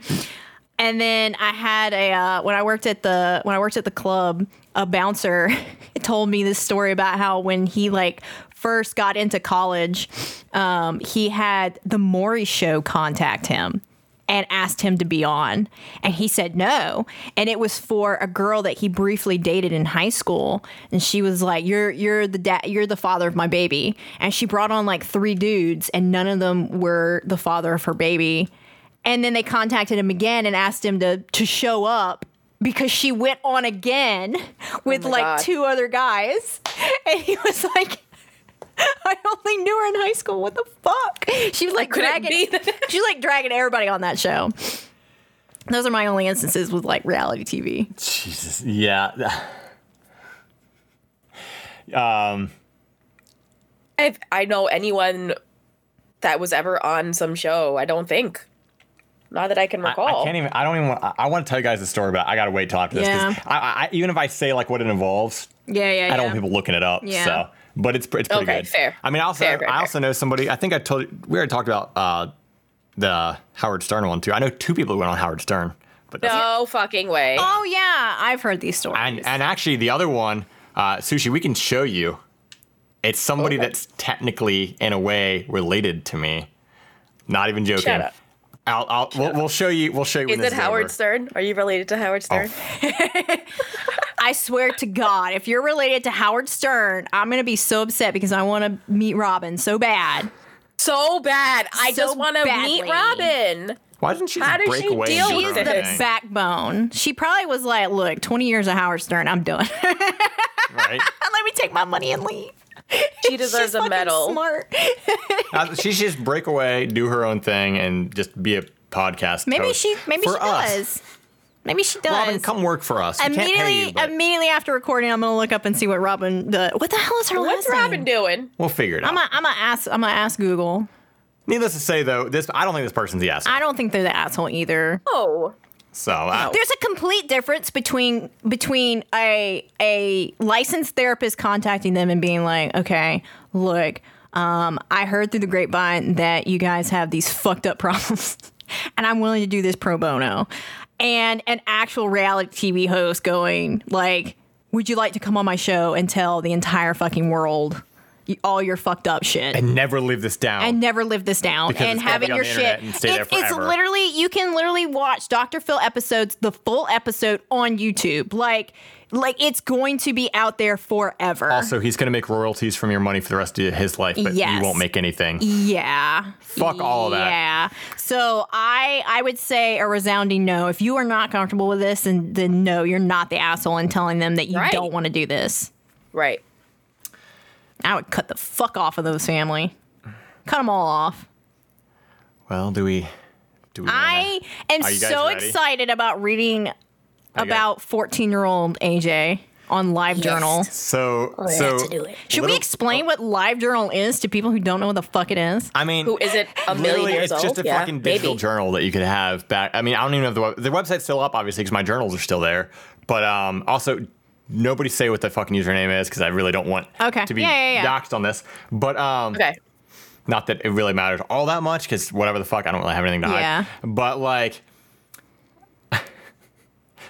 And then I had a uh, when I worked at the when I worked at the club, a bouncer told me this story about how when he like first got into college, um, he had the Maury Show contact him and asked him to be on, and he said no. And it was for a girl that he briefly dated in high school, and she was like, "You're you're the dad, you're the father of my baby." And she brought on like three dudes, and none of them were the father of her baby. And then they contacted him again and asked him to to show up because she went on again with my like God. two other guys. And he was like I only knew her in high school. What the fuck? She was like dragging. She was like dragging everybody on that show. Those are my only instances with like reality TV. Jesus, yeah. Um, If I know anyone that was ever on some show, I don't think. Not that I can recall. I can't even. I don't even. Want, I, I want to tell you guys the story, but I gotta wait till after this. 'cause Yeah. I, I, even if I say like what it involves, Yeah, yeah, I don't want people looking it up. Yeah. So, but it's it's pretty Okay, good. fair. I mean, I also Fair, fair, I fair. also know somebody. I think I told you we already talked about uh, the Howard Stern one too. I know two people who went on Howard Stern, but that's no fucking way. Oh yeah, I've heard these stories. And and actually, the other one, uh, sushi, we can show you. It's somebody Okay. that's technically, in a way, related to me. Not even joking. Shut up. I'll, I'll we'll, we'll show you. We'll show you. Is when it Howard over. Stern? Are you related to Howard Stern? Oh. I swear to God, if you're related to Howard Stern, I'm gonna be so upset because I want to meet Robin so bad. So bad. I So just want to meet. Robin. Why doesn't she How just does break she away? deal She's with the thing? backbone. She probably was like, "Look, 20 years of Howard Stern, I'm done. right? Let me take my money and leave." She deserves She's a medal. Smart. Uh, she should just break away, do her own thing, and just be a podcast. Maybe host she. Maybe for she us. does. Maybe she does. Robin, come work for us. We can't pay immediately, you, but immediately after recording, I'm gonna look up and see what Robin. The what the hell is her What's last Robin name? doing? we'll figure it out. I'm gonna, I'm gonna ask. I'm gonna ask Google. Needless to say, though, this I don't think this person's the asshole. I don't think they're the asshole either. Oh. So uh, There's a complete difference between between a a licensed therapist contacting them and being like, okay, look, um, I heard through the grapevine that you guys have these fucked up problems, and I'm willing to do this pro bono, and an actual reality TV host going like, would you like to come on my show and tell the entire fucking world y- all your fucked up shit? and never live this down. and never live this down Because and it's gonna have it your shit. and stay there It's, it's literally you can literally watch Dr. Phil episodes, the full episode on YouTube. Like like it's going to be out there forever. also, he's going to make royalties from your money for the rest of his life, but Yes. you won't make anything. yeah. Fuck all of that. Yeah. So I I would say a resounding no. If you are not comfortable with this, then then no, you're not the asshole in telling them that you Right. don't want to do this. Right. I would cut the fuck off of those family. Cut them all off. Well, do we Do we wanna- I am Are you guys so ready? excited about reading guys- about 14 year old AJ on LiveJournal. So, I so have to do it. Should we little- explain what LiveJournal is to people who don't know what the fuck it is? I mean, who is it? a million literally, years it's just a Yeah, fucking digital maybe. journal that you could have back. I mean, I don't even know if the the website's still up, obviously, because my journals are still there. But um, also, nobody say what the fucking username is because I really don't want Okay. to be Yeah, yeah, yeah. doxxed on this. But um, Okay. not that it really matters all that much because whatever the fuck, I don't really have anything to Yeah. hide. But like,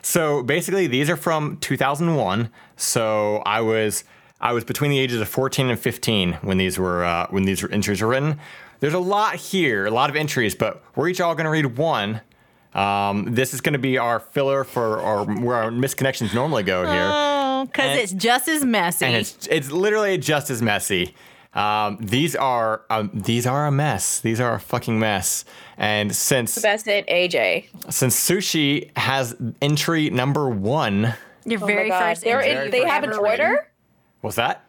so basically, these are from 2001. So I was I was between the ages of 14 and 15 when these were uh, when these entries were written. There's a lot here, a lot of entries, but we're each all going to read one. Um, this is going to be our filler for our, where our misconnections normally go here Oh, because And- it's just as messy. and it's it's literally just as messy. Um, these are um, these are a mess. These are a fucking mess. And since Best in AJ. since sushi has entry number one, Your Oh very my first They're entry in, they have an ever written. order? what's that?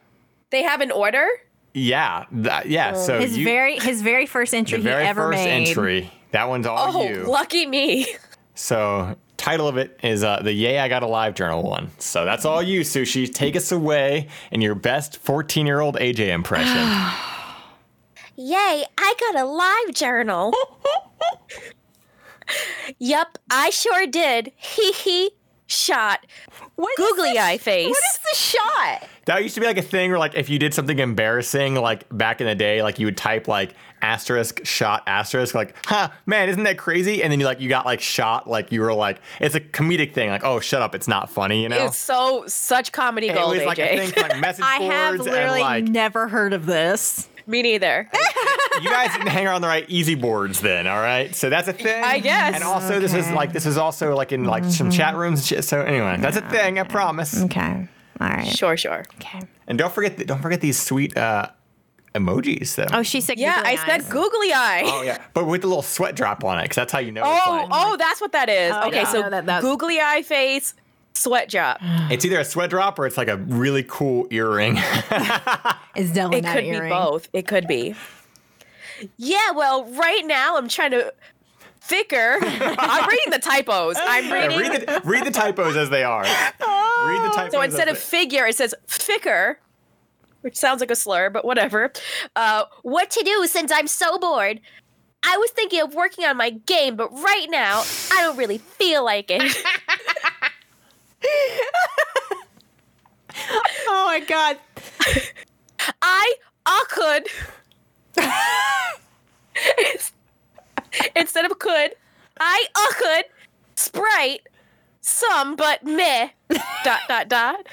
They have an order? Yeah, that, yeah. So His you, very his very first entry the very he ever first made. entry. That one's all Oh, you. lucky me. So title of it is uh, the Yay I Got a Live Journal one. So that's all you, Sushi. Take us away in your best 14 year old AJ impression. Yay, I got a live journal. yup, I sure did. Hee hee. Shot. What is Googly this- eye face. What is the shot? That used to be like a thing where like if you did something embarrassing, like back in the day, like you would type like asterisk shot asterisk, like, huh, man, isn't that crazy? And then you like you got like shot, like you were like it's a comedic thing, like, oh shut up, it's not funny, you know? It's so such comedy it gold, was like AJ. thing like message I have literally and like never heard of this. me neither. you guys didn't hang around the right ezboards then, all right? So that's a thing. I guess. And also this is like this is also like in like some chat rooms and shit. So anyway, that's a thing, I promise. Okay. All right. Sure, sure. Okay. And don't forget don't forget these sweet uh emojis though. Oh, she said Yeah, googly I said googly eye. Oh yeah, but with the little sweat drop on it, because that's how you know. Oh, like, oh, that's what that is. Oh, okay, yeah. so No, that- that's- googly eye face, sweat drop. it's either a sweat drop or it's like a really cool earring. It's definitely It not could an be earring. both. It could be. Yeah, well, right now I'm trying to thicker. I'm reading the typos. I'm Yeah, reading. read the read the typos as they are. read the typos. so instead of they- figure, it says thicker, which sounds like a slur, but whatever. Uh, What to do since I'm so bored? I was thinking of working on my game, but right now, I don't really feel like it. Oh my god. I I could instead of could I uh, could sprite some but meh dot dot dot.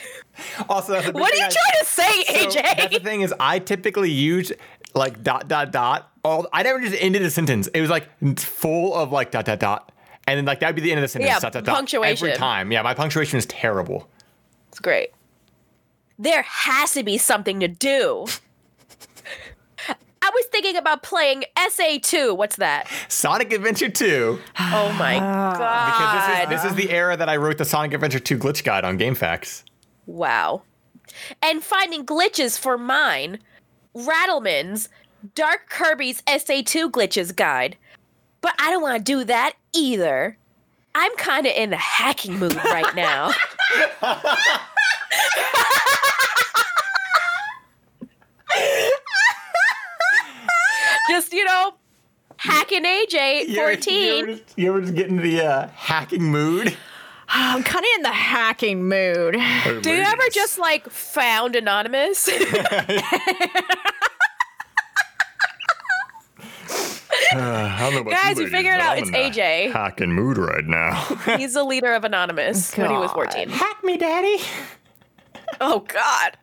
also, that's a big What are you I- trying to say, So that's the thing is, I typically use like dot dot dot. All I never just ended a sentence. It was like full of like dot dot dot, and then like that'd be the end of the sentence. Yeah, dot, dot, dot, punctuation. every time. Yeah, my punctuation is terrible. It's great. There has to be something to do. I was thinking about playing SA2. What's that? Sonic Adventure 2, Oh my because god. this is this is the era that I wrote the Sonic Adventure 2 glitch guide on GameFAQs. Wow. And finding glitches for mine. Rattleman's Dark Kirby's SA2 glitches guide. But I don't want to do that either. I'm kind of in the hacking mood right now. just, you know, hacking AJ You ever- 14. You ever, just, you ever just get into the uh, hacking mood? I'm kind of in the hacking mood. Do you ever just like found anonymous? I don't know Guys, we ladies, figured but out I'm it's AJ. Hacking mood right now. He's the leader of Anonymous when he was 14. Hack me, daddy. Oh God.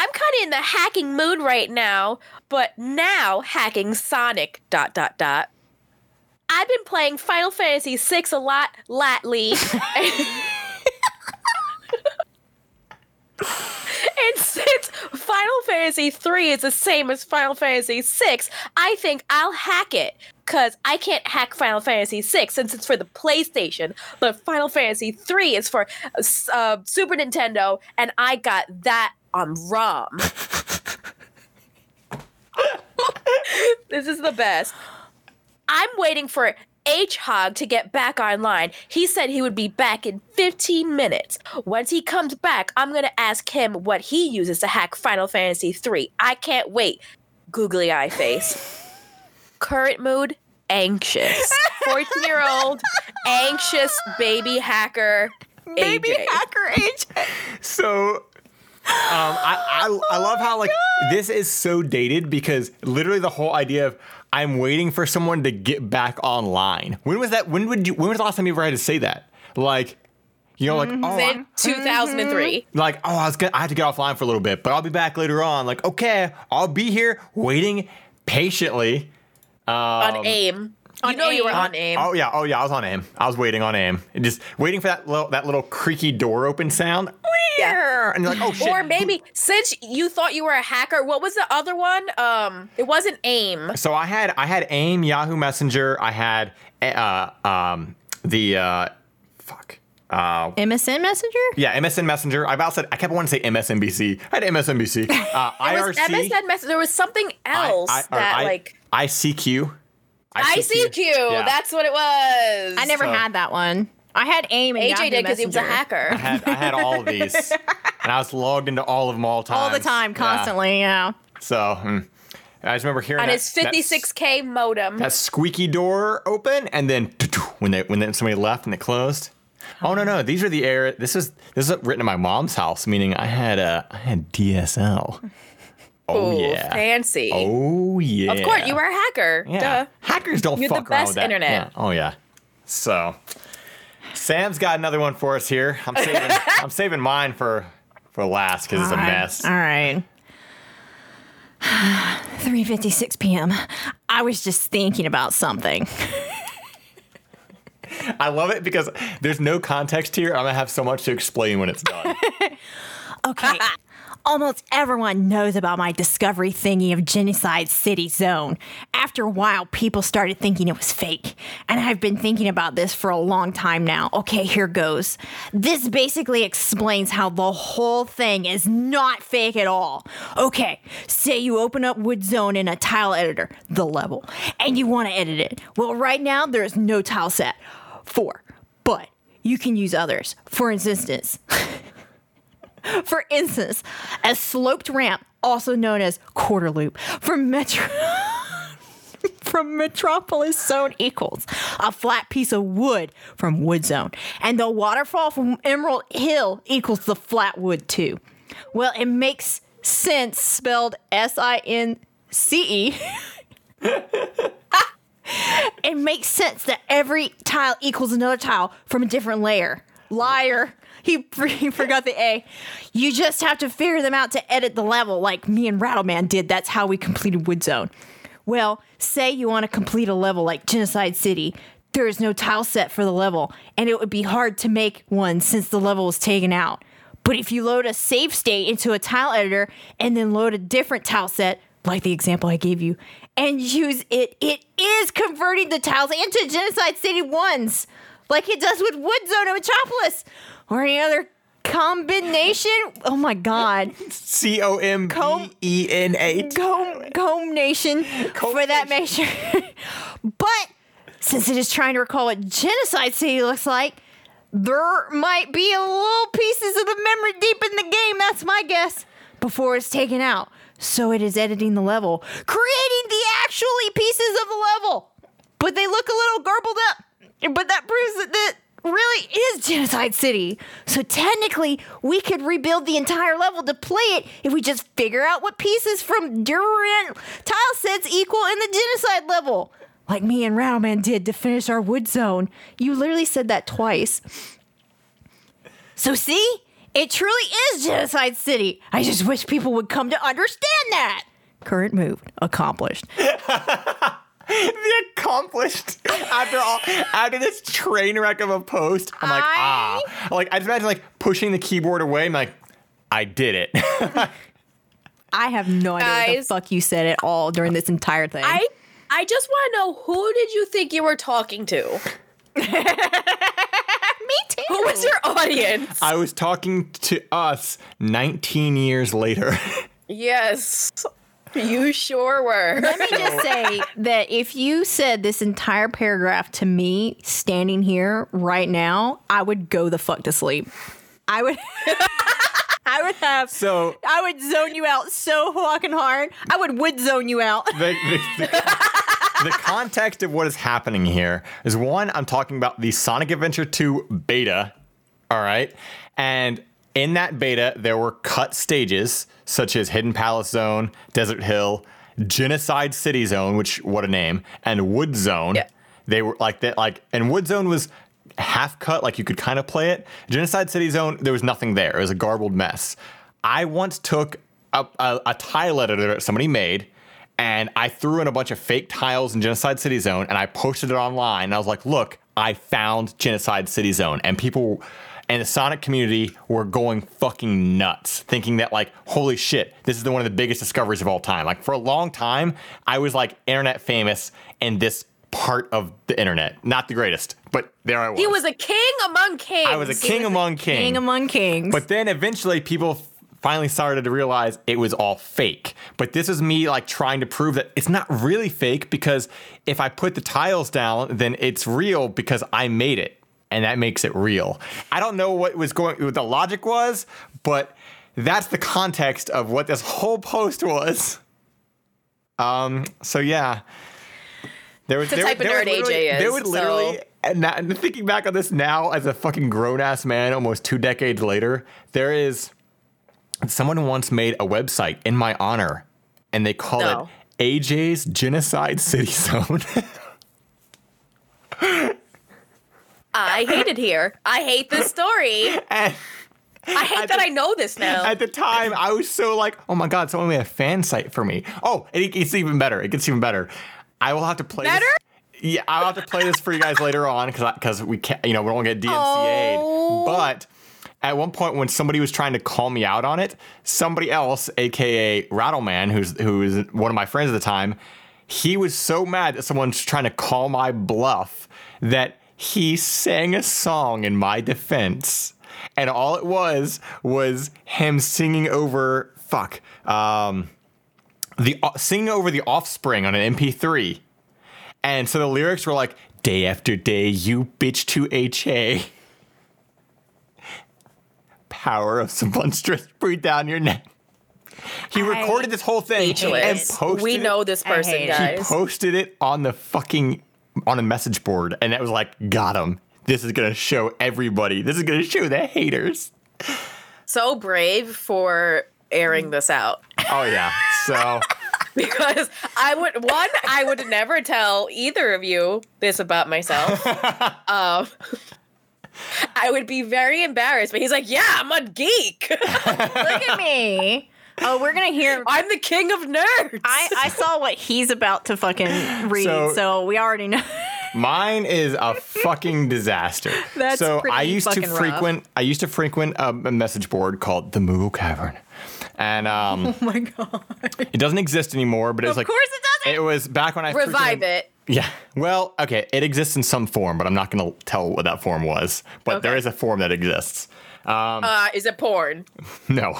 I'm kind of in the hacking mood right now, but now hacking Sonic. Dot dot dot. I've been playing Final Fantasy VI a lot lately. And since Final Fantasy 3 is the same as Final Fantasy 6, I think I'll hack it. Because I can't hack Final Fantasy 6 since it's for the PlayStation, but Final Fantasy 3 is for uh, Super Nintendo, and I got that on ROM. this is the best. I'm waiting for H Hog to get back online. He said he would be back in 15 minutes. Once he comes back, I'm going to ask him what he uses to hack Final Fantasy 3. I can't wait. Googly eye face. Current mood anxious. 14 year old anxious baby hacker. Baby AJ. hacker age. So um, I, I, I love how like this is so dated because literally the whole idea of I'm waiting for someone to get back online. When was that? When would you? When was the last time you ever had to say that? Like, you know, like oh, I- In 2003. like oh, I was gonna, I have to get offline for a little bit, but I'll be back later on. Like, okay, I'll be here waiting patiently. on AIM. You know you were on AIM. Oh yeah, oh yeah, I was on aim. I was waiting on aim, and just waiting for that little that little creaky door open sound. Yeah. And you're like, oh shit. Or maybe since you thought you were a hacker, what was the other one? Um, it wasn't AIM. So I had I had AIM, Yahoo Messenger. I had uh um the uh fuck. Uh, MSN Messenger? yeah, MSN Messenger. I about said I kept wanting to say MSNBC. I had MSNBC. Uh, It was IRC. MSN message. There was something else I- or that I- like ICQ. ICQ. Yeah. That's what it was. I never So- had that one. I had AIM and AJ Yahoo did because he was a hacker. I had I had all of these, and I was logged into all of them all times. all the time, constantly. Yeah. So mm. I just remember hearing on that, his 56k modem. that, that squeaky door open, and then when they when then somebody left and it closed. Oh no no! These are the air. This is this is written in my mom's house, meaning I had a I had DSL. Oh Ooh, yeah. fancy. Oh yeah. Of course, you are a hacker. Yeah. Duh. Hackers don't You're the fuck around best with that. internet. Yeah. Oh yeah. So Sam's got another one for us here. I'm saving I'm saving mine for for last because it's a mess. All right. 3:56 p.m. I was just thinking about something. I love it because there's no context here. I'm gonna have so much to explain when it's done. Okay. Almost everyone knows about my discovery thingy of Genocide City Zone. After a while, people started thinking it was fake. And I've been thinking about this for a long time now. Okay, here goes. This basically explains how the whole thing is not fake at all. Okay, say you open up Wood Zone in a tile editor, the level, and you want to edit it. Well, right now, there's no tile set. Four. But you can use others. For instance, for instance, a sloped ramp, also known as quarter loop, from Metro. From Metropolis Zone equals a flat piece of wood from Wood Zone, and the waterfall from Emerald Hill equals the flat wood too. Well, it makes sense spelled S I N C E it makes sense that every tile equals another tile from a different layer. Liar. He, he forgot the A. You just have to figure them out to edit the level like me and Rattleman did. That's how we completed Wood Zone. Well, say you want to complete a level like Genocide City. There is no tile set for the level, and it would be hard to make one since the level was taken out. But if you load a save state into a tile editor and then load a different tile set, like the example I gave you, and use it, it is converting the tiles into Genocide City ones, like it does with Wood Zone and Metropolis, or any other combination. Oh my god. C O M B E N A. Comb, comb Nation for that measure. but since it is trying to recall what Genocide City looks like, there might be a little pieces of the memory deep in the game. That's my guess. Before it's taken out. So it is editing the level, creating the actually pieces of the level. But they look a little garbled up. But that proves that that really is Genocide City. So technically, we could rebuild the entire level to play it if we just figure out what pieces from different tile sets equal in the Genocide level. Like me and Rattleman did to finish our wood zone. You literally said that twice. So see? It truly is Genocide City. I just wish people would come to understand that. Current move accomplished. The accomplished after all after this train wreck of a post. I'm like, I- ah. Like I just imagine like pushing the keyboard away. I'm like, I did it. I have no idea what the fuck you said at all during this entire thing. I I just want to know who did you think you were talking to? Me too. Who was your audience? I was talking to us 19 years later. yes. You sure were. Let me just say that if you said this entire paragraph to me standing here right now, I would go the fuck to sleep. I would I would have So I would zone you out so fucking hard. I would would zone you out. the, the, the, the context of what is happening here is one, I'm talking about the Sonic Adventure 2 beta. All right. And in that beta, there were cut stages such as Hidden Palace Zone, Desert Hill, Genocide City Zone, which what a name, and Wood Zone. Yeah. They were like that, like, and Wood Zone was half cut, like you could kind of play it. Genocide City Zone, there was nothing there. It was a garbled mess. I once took a, a, a tile editor that somebody made, and I threw in a bunch of fake tiles in Genocide City Zone, and I posted it online. And I was like, "Look, I found Genocide City Zone," and people and the Sonic community were going fucking nuts, thinking that like, holy shit, this is the, one of the biggest discoveries of all time. Like for a long time, I was like internet famous in this part of the internet. Not the greatest, but there I was. He was a king among kings. I was a king among kings. King among kings. But then eventually people finally started to realize it was all fake. But this is me like trying to prove that it's not really fake because if I put the tiles down, then it's real because I made it. And that makes it real. I don't know what was going what the logic was, but that's the context of what this whole post was. Um, so yeah. There was the there, type of there would nerd AJ literally- is, There would literally so- and, and thinking back on this now as a fucking grown ass man, almost two decades later, there is someone once made a website in my honor, and they call No. it AJ's Genocide City Zone. I hate it here. I hate this story. and I hate that I know this now. at the time, I was so like, "Oh my god, someone made a fan site for me." Oh, it gets even better. It gets even better. I will have to play. Better? This. Yeah, I'll have to play this for you guys later on because because we can't, you know, we don't get DMCA'd. Oh. But at one point, when somebody was trying to call me out on it, somebody else, aka Rattleman, who's who is one of my friends at the time, he was so mad that someone's trying to call my bluff that he sang a song in my defense. And all it was was him singing over fuck um, the uh, singing over the Offspring on an MP3. And so the lyrics were like, "Day after day, you bitch to HA." Power of some monstrous breathe down your neck. He recorded this whole thing and Speechless. posted We know this person, hate it. he posted it on the fucking on a message board, and it was like, got him. This is gonna show everybody. This is gonna show the haters. so brave for airing this out Oh yeah. So because I would one I would never tell either of you this about myself. um, I would be very embarrassed, but he's like, "Yeah, I'm a geek. Look at me. Oh, we're gonna hear. I'm the king of nerds." I, I saw what he's about to fucking read, So- so, we already know. mine is a fucking disaster. That's so I used to fucking rough. frequent. I used to frequent a, a message board called the Moogle Cavern, and um, oh my god! it doesn't exist anymore. But it was Of course it doesn't. It was back when I Revive it. Yeah. Well, okay, it exists in some form, but I'm not going to tell what that form was. But there Okay. is a form that exists. Uh, is it porn? No.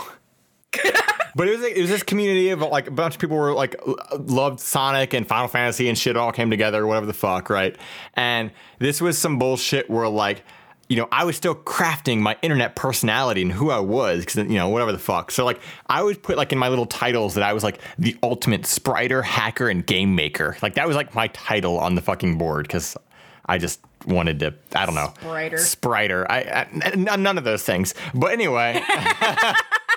but it was it was this community of like a bunch of people were like loved Sonic and Final Fantasy and shit all came together, whatever the fuck, right? And this was some bullshit where like you know, I was still crafting my internet personality and who I was, because you know, whatever the fuck. So like, I always put like in my little titles that I was like the ultimate spriter, hacker, and game maker. Like that was like my title on the fucking board because I just wanted to. I don't know. Spriter. Spriter. I, I n- n- none of those things. But anyway.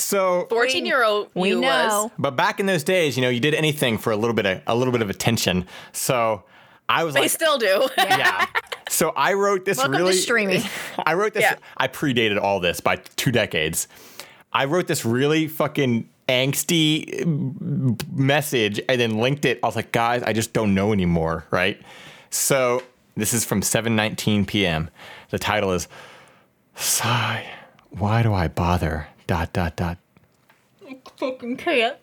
so 14 year old We know. was. but back in those days, you know, you did anything for a little bit of a little bit of attention. So I was like They like, still do. yeah. So I wrote this Welcome to really. streaming. I wrote this. Yeah. I predated all this by two decades. I wrote this really fucking angsty mm, message and then linked it. I was like, guys, I just don't know anymore, right? So this is from 7:19 p.m. The title is "Sigh, why do I bother?" Dot dot dot. I fucking can't.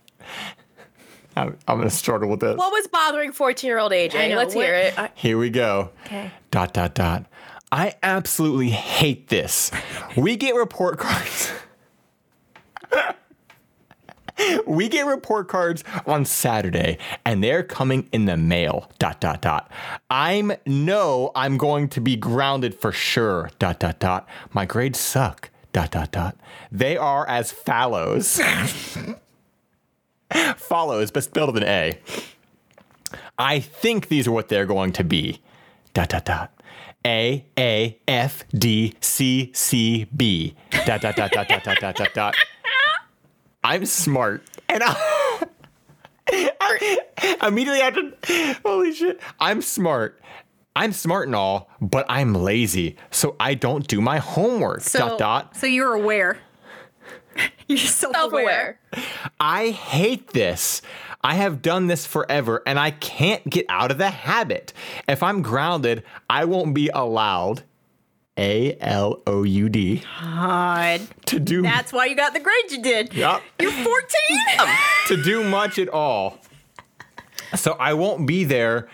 I'm, I'm gonna struggle with this. what was bothering 14 year old AJ? I know, Let's what- hear it. I- Here we go. Okay. Dot dot dot. I absolutely hate this. We get report cards. we get report cards on Saturday and they're coming in the mail. Dot dot dot. I'm no, I'm going to be grounded for sure. Dot dot dot. My grades suck. Dot dot dot. They are as fallows. Follows, but spelled with an A. I think these are what they're going to be. Dot dot dot. A A F D C C B. Dot dot dot dot dot dot dot dot dot. I'm smart, and I, immediately after, holy shit, I'm smart. I'm smart and all, but I'm lazy, so I don't do my homework. So, dot dot. So you're aware. you're self-aware. Self-aware. I hate this. I have done this forever and I can't get out of the habit. If I'm grounded, I won't be allowed A L O U D God. to do That's why you got the grades you did. Yup. You're 14. to do much at all. So I won't be there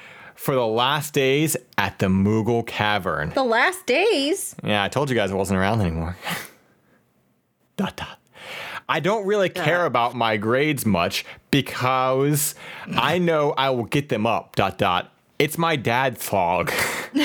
for the last days at the Moogle Cavern. the last days. Yeah, I told you guys I wasn't around anymore. dot dot. I don't really care about my grades much because I know I will get them up. Dot dot. It's my dad's log. Is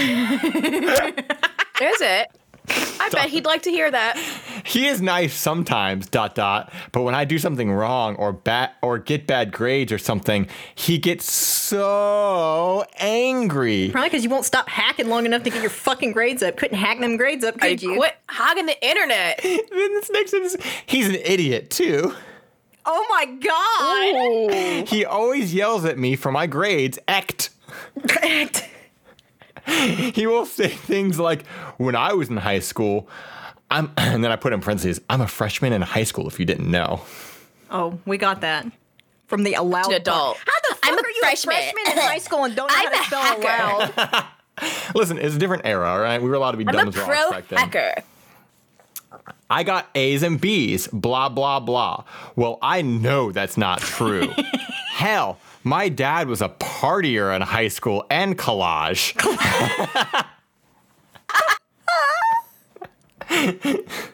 it? I bet he'd like to hear that. he is nice sometimes. Dot dot. But when I do something wrong or bad or get bad grades or something, he gets so angry. Probably because you won't stop hacking long enough to get your fucking grades up. Couldn't hack them grades up, could you? Quit hogging the internet. then this makes him. He's an idiot too. Oh my god. He always yells at me for my grades. Act. Act. He will say things like, "When I was in high school, I'm," and then I put in parentheses, "I'm a freshman in high school." If you didn't know, oh, we got that. From the allowed An adult. part. How the fuck I'm a are you freshman. a freshman in high school and don't know I'm how to spell hacker. allowed? listen, it's a different era, all right? We were allowed to be I'm dumb a as rocks pro back then. hacker. I got A's and B's, blah, blah, blah. Well, I know that's not true. Hell, my dad was a partier in high school and collage.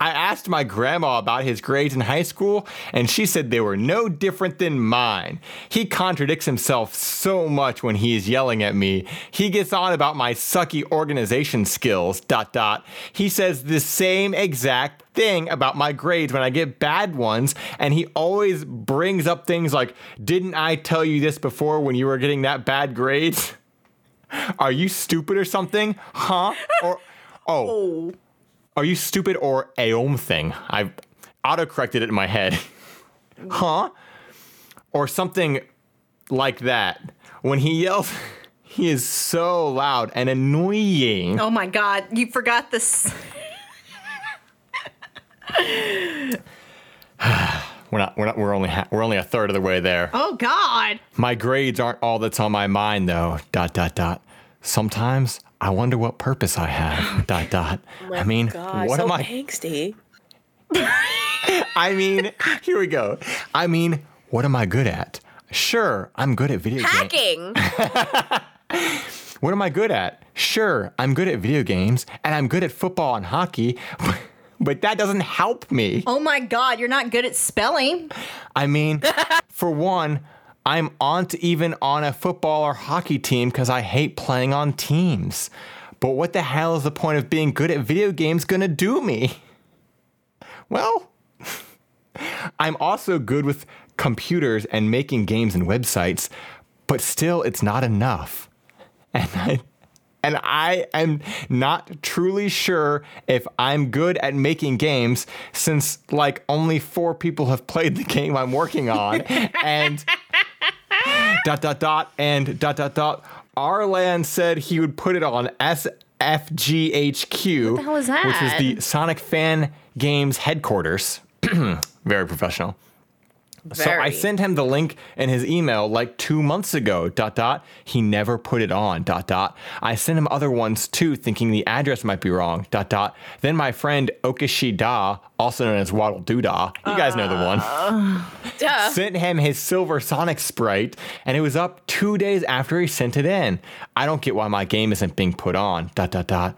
I asked my grandma about his grades in high school, and she said they were no different than mine. He contradicts himself so much when he is yelling at me. He gets on about my sucky organization skills, dot dot. He says the same exact thing about my grades when I get bad ones, and he always brings up things like, Didn't I tell you this before when you were getting that bad grades? Are you stupid or something? Huh? Or, oh. oh. Are you stupid or aom thing? I've auto-corrected it in my head. huh? Or something like that. When he yells, he is so loud and annoying. Oh my god, you forgot this. We're not. We're not. We're only. Ha- we're only a third of the way there. Oh god. My grades aren't all that's on my mind, though. Dot dot dot. Sometimes I wonder what purpose I have. dot dot. I mean, God, what so am I? angsty. I mean, here we go. I mean, what am I good at? Sure, I'm good at video games. Hacking. What am I good at? Sure, I'm good at video games and I'm good at football and hockey, but that doesn't help me. Oh my god, you're not good at spelling. I mean, for one, I'm aren't even on a football or hockey team because I hate playing on teams. But what the hell is the point of being good at video games gonna do me? Well, I'm also good with computers and making games and websites, but still, it's not enough. And I, and I am not truly sure if I'm good at making games since like only four people have played the game I'm working on. and dot dot dot and dot dot dot. Arlan said he would put it on SFGHQ, the hell is which was the Sonic Fan Games headquarters. Very professional. So I sent him the link in his email like two months ago. Dot dot. He never put it on. Dot dot. I sent him other ones too, thinking the address might be wrong. Dot dot. Then my friend Okishida, also known as Waddle Doodah, you guys know the ah. one, Duh. sent him his silver Sonic sprite, and it was up two days after he sent it in. I don't get why my game isn't being put on. Dot dot dot.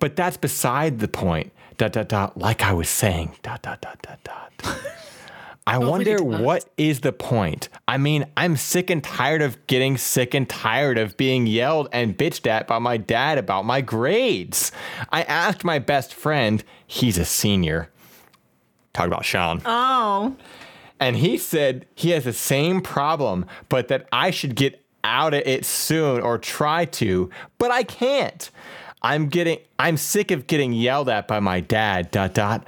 But that's beside the point. Dot dot dot. Like I was saying. Dot dot dot dot dot. I wonder what is the point. I mean, I'm sick and tired of getting sick and tired of being yelled and bitched at by my dad about my grades. I asked my best friend, he's a senior. Talk about Sean. Oh. And he said he has the same problem, but that I should get out of it soon or try to, but I can't. I'm getting I'm sick of getting yelled at by my dad. Dot dot.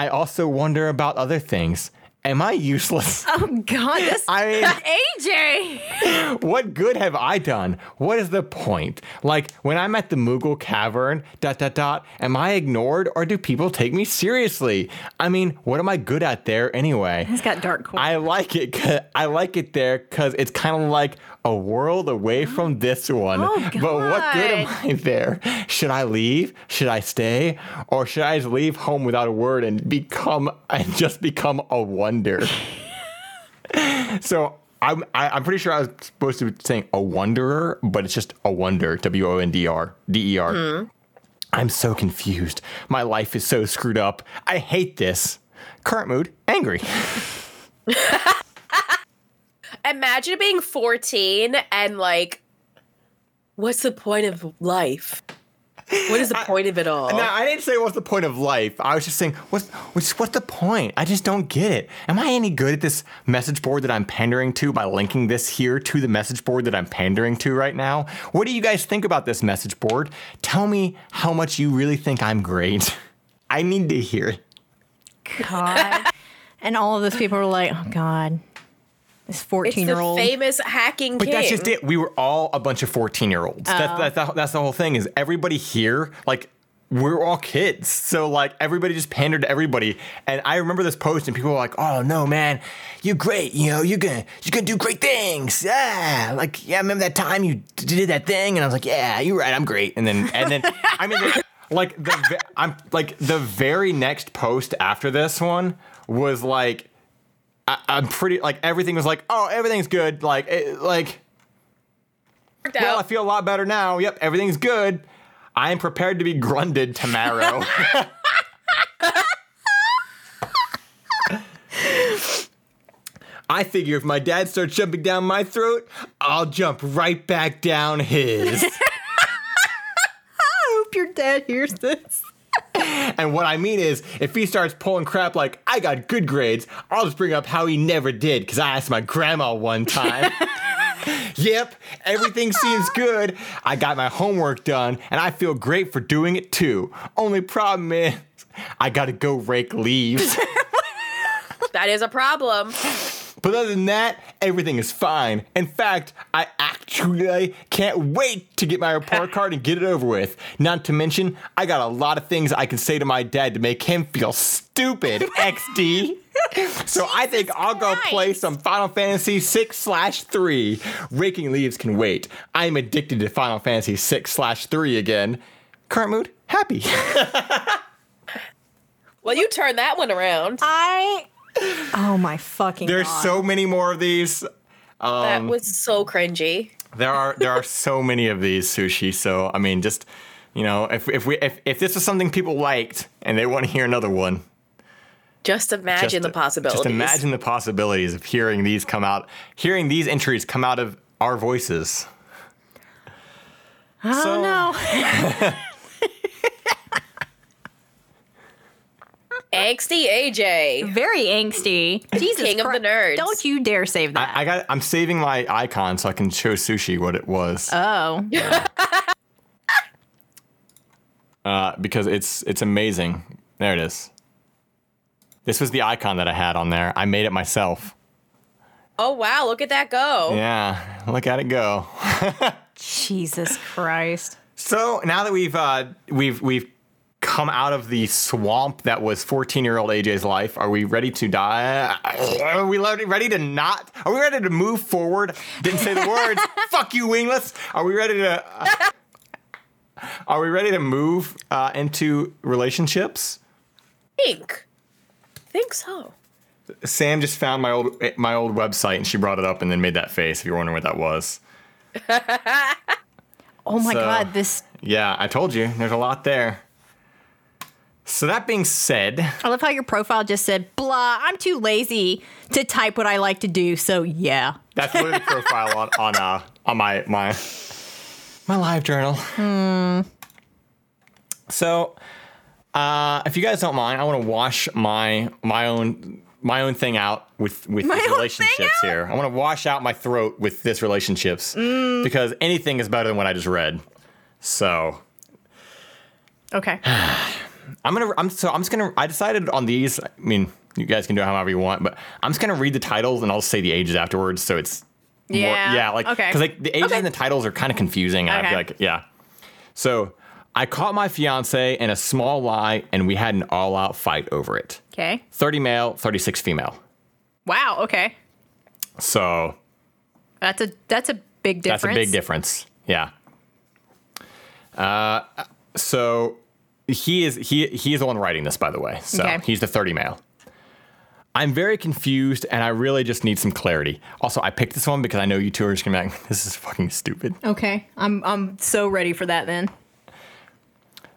I also wonder about other things. Am I useless? Oh God, this I AJ. what good have I done? What is the point? Like when I'm at the Moogle Cavern, dot dot dot, am I ignored or do people take me seriously? I mean, what am I good at there anyway? He's got dark. I like it. I like it there because it's kind of like a world away from this one. Oh, But what good am I there? Should I leave? Should I stay? Or should I just leave home without a word and become and just become a wonder? so I'm I, I'm pretty sure I was supposed to be saying a wanderer, but it's just a wonder. W O N D R D E R. Hmm. I'm so confused. My life is so screwed up. I hate this. Current mood, angry. Imagine being 14 and like, what's the point of life? What is the point of it all? No, I didn't say what's the point of life. I was just saying what's what's what's the point? I just don't get it. Am I any good at this message board that I'm pandering to by linking this here to the message board that I'm pandering to right now? What do you guys think about this message board? Tell me how much you really think I'm great. I need to hear it. God. and all of those people were like, oh God, this it's 14 the year old. famous hacking But king. that's just it. We were all a bunch of 14 year olds. That's, oh. that's, the, that's the whole thing is everybody here, like, we're all kids. So, like, everybody just pandered to everybody. And I remember this post, and people were like, oh, no, man, you're great. You know, you're going to you're gonna do great things. Yeah. Like, yeah, I remember that time you d- did that thing? And I was like, yeah, you're right. I'm great. And then, and then, I mean, like, like the, I'm like, the very next post after this one was like, I, I'm pretty, like, everything was like, oh, everything's good. Like, it, like, well, I feel a lot better now. Yep, everything's good. I am prepared to be grunded tomorrow. I figure if my dad starts jumping down my throat, I'll jump right back down his. I hope your dad hears this. And what I mean is, if he starts pulling crap like, I got good grades, I'll just bring up how he never did, because I asked my grandma one time. yep, everything seems good. I got my homework done, and I feel great for doing it too. Only problem is, I gotta go rake leaves. that is a problem. But other than that, everything is fine. In fact, I actually can't wait to get my report card and get it over with. Not to mention, I got a lot of things I can say to my dad to make him feel stupid, XD. So I think I'll go play some Final Fantasy 6 slash 3. Raking leaves can wait. I'm addicted to Final Fantasy 6 slash 3 again. Current mood, happy. Well, you turn that one around. I. Oh my fucking There's God. so many more of these. that um, was so cringy. There are there are so many of these sushi. So I mean, just you know, if if we if, if this is something people liked and they want to hear another one, Just imagine just, the possibilities. Just imagine the possibilities of hearing these come out, hearing these entries come out of our voices. Oh So- no. Angsty AJ. Very angsty. Jesus King of the Christ. nerds. Don't you dare save that. I, I got. I'm saving my icon so I can show sushi what it was, oh. uh, because it's it's amazing. There it is. This was the icon that I had on there. I made it myself. Oh wow, look at that go. Yeah, look at it go. Jesus Christ. So now that we've uh, we've we've come out of the swamp that was 14 year old AJ's life, are we ready to die? Are we ready to not? Are we ready to move forward? Didn't say the words. Fuck you, wingless. Are we ready to? uh, are we ready to move uh, into relationships? think. Think so. Sam just found my old my old website and she brought it up and then made that face. If you're wondering what that was, Oh my So- God. This. yeah, I told you. There's a lot there. So that being said, I love how your profile just said, blah, I'm too lazy to type what I like to do, so yeah. that's literally the profile on on uh on my my my live journal. So, uh, if you guys don't mind, I want to wash my my own my own thing out with with My these relationships here. I want to wash out my throat with this relationships Mm. because anything is better than what I just read. So Okay. I'm gonna. I'm so. I'm just gonna. I decided on these. I mean, you guys can do it however you want, but I'm just gonna read the titles and I'll say the ages afterwards. So it's more- Yeah, yeah, like okay. because like the ages Okay. and the titles are kind of confusing. And I Okay. feel like yeah. So I caught my fiance in a small lie, and we had an all-out fight over it. Okay. 30 male, 36 female. Wow, okay. So That's a that's a big difference. That's a big difference. Yeah. Uh, so he is he he is the one writing this, by the way. So Okay. he's the 30 male. I'm very confused and I really just need some clarity. Also, I picked this one because I know you two are just gonna be like, this is fucking stupid. Okay. I'm I'm so ready for that then.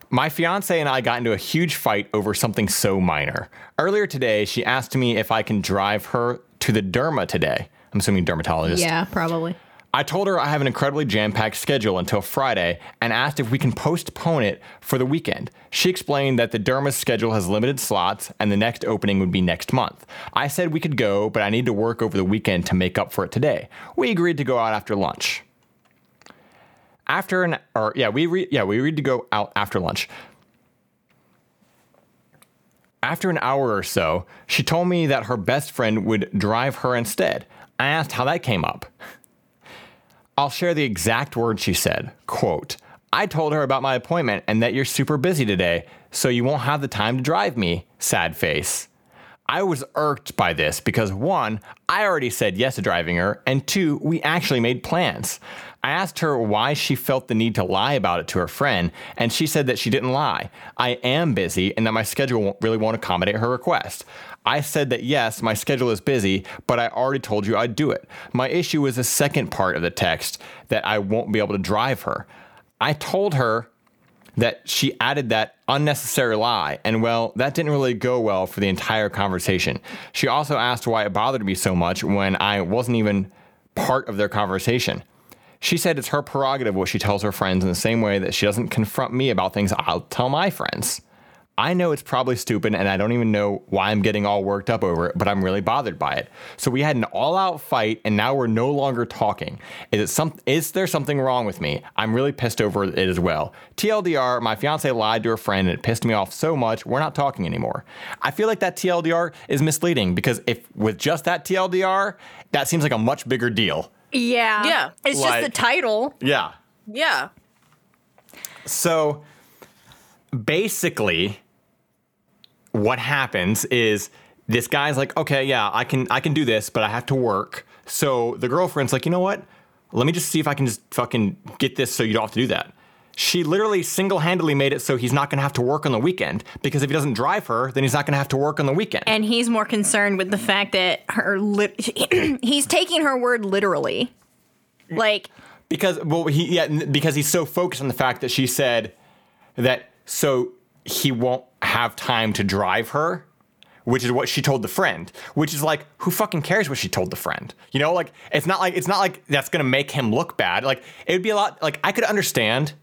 My fiance and I got into a huge fight over something so minor. Earlier today, she asked me if I can drive her to the derma today. I'm assuming dermatologist. Yeah, probably. I told her I have an incredibly jam packed schedule until Friday and asked if we can postpone it for the weekend. She explained that the Derma's schedule has limited slots and the next opening would be next month. I said we could go, but I need to work over the weekend to make up for it today. We agreed to go out after lunch. After an or yeah, we re, yeah, we agreed to go out after lunch. After an hour or so, she told me that her best friend would drive her instead. I asked how that came up. I'll share the exact words she said. Quote, I told her about my appointment and that you're super busy today, so you won't have the time to drive me. Sad face. I was irked by this because one, I already said yes to driving her, and two, we actually made plans. I asked her why she felt the need to lie about it to her friend, and she said that she didn't lie. I am busy and that my schedule really won't accommodate her request. I said that yes, my schedule is busy, but I already told you I'd do it. My issue is the second part of the text that I won't be able to drive her. I told her that she added that unnecessary lie, and well, that didn't really go well for the entire conversation. She also asked why it bothered me so much when I wasn't even part of their conversation. She said it's her prerogative what she tells her friends in the same way that she doesn't confront me about things I'll tell my friends. I know it's probably stupid and I don't even know why I'm getting all worked up over it, but I'm really bothered by it. So we had an all-out fight and now we're no longer talking. Is it some is there something wrong with me? I'm really pissed over it as well. TLDR, my fiance lied to her friend and it pissed me off so much, we're not talking anymore. I feel like that TLDR is misleading because if with just that TLDR, that seems like a much bigger deal. Yeah. Yeah. It's just the title. Yeah. Yeah. So basically what happens is this guy's like, "Okay, yeah, I can I can do this, but I have to work." So the girlfriend's like, "You know what? Let me just see if I can just fucking get this so you don't have to do that." She literally single-handedly made it so he's not going to have to work on the weekend because if he doesn't drive her, then he's not going to have to work on the weekend. And he's more concerned with the fact that her lit- he's taking her word literally. Like Because well, he yeah, because he's so focused on the fact that she said that so he won't have time to drive her, which is what she told the friend. Which is like, who fucking cares what she told the friend? You know, like it's not like it's not like that's gonna make him look bad. Like it would be a lot. Like I could understand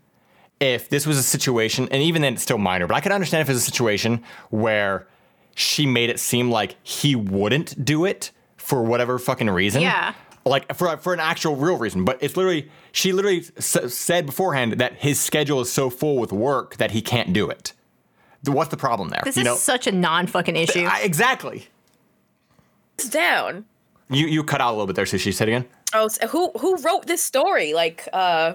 if this was a situation, and even then it's still minor, but I could understand if it's a situation where she made it seem like he wouldn't do it for whatever fucking reason. Yeah. Like for for an actual real reason, but it's literally she literally s- said beforehand that his schedule is so full with work that he can't do it. Th- What's the problem there? this you is know, such a non fucking issue. I- exactly. It's down. You you cut out a little bit there, so she said again. Oh, so who who wrote this story? Like, uh,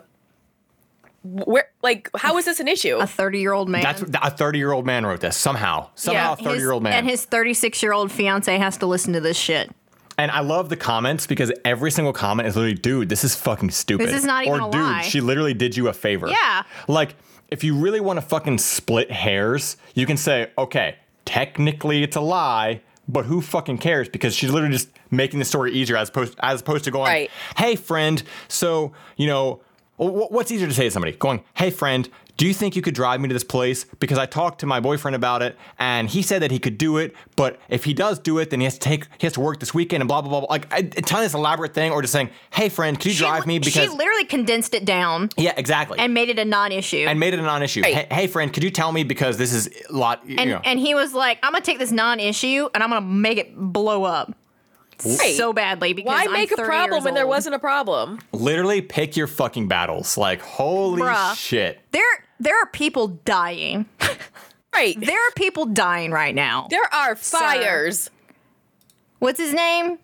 where? Like, how is this an issue? a 30 year old man. That's a thirty year old man wrote this somehow. Somehow, a His- thirty year old man. And his 36 year old fiance has to listen to this shit. And I love the comments because every single comment is literally, dude, this is fucking stupid. This is not even or a dude, lie." she literally did you a favor. Yeah. Like, if you really want to fucking split hairs, you can say, okay, technically it's a lie, but who fucking cares? Because she's literally just making the story easier as opposed as opposed to going, Right. hey friend, so you know. What's easier to say to somebody? Going, hey friend, do you think you could drive me to this place? Because I talked to my boyfriend about it, and he said that he could do it. But if he does do it, then he has to take he has to work this weekend and blah blah blah. Like I, telling this elaborate thing, or just saying, "Hey, friend, can you She drive li- me?" Because she literally condensed it down yeah, exactly, and made it a non-issue. and made it a non-issue. Right. Hey, hey, friend, could you tell me because this is a lot. You and know, and he was like, "I'm gonna take this non-issue and I'm gonna make it blow up Right. so badly because Why I'm make a problem years when there wasn't a problem? literally pick your fucking battles. Like holy Bruh. shit. There there are people dying. Right. there are people dying right now. There are fires. What's his name?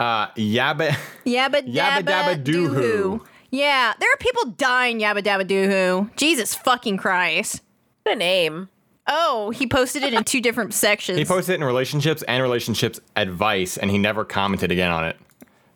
Uh, yabba. Yabba Yabba dabba, dabba doo-hoo. doo-hoo. Yeah, there are people dying. Yabba dabba doo-hoo. Jesus fucking Christ. The name. Oh, he posted it in two different sections. He posted it in relationships and relationships advice, and he never commented again on it.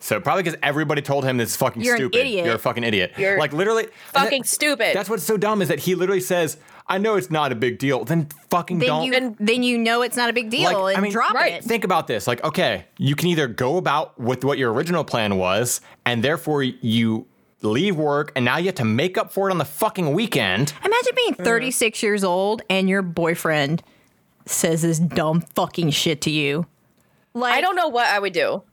So probably because everybody told him this is fucking You're an stupid. idiot. You're a fucking idiot. You're like literally Fucking that- stupid. That's what's so dumb is that he literally says, "I know it's not a big deal." Then fucking then don't. you And- then you know it's not a big deal Like, I and mean, drop right, it. Think about this. Like, okay, you can either go about with what your original plan was, and therefore you leave work, and now you have to make up for it on the fucking weekend. Imagine being 36 years old and your boyfriend says this dumb fucking shit to you. Like I don't know what I would do.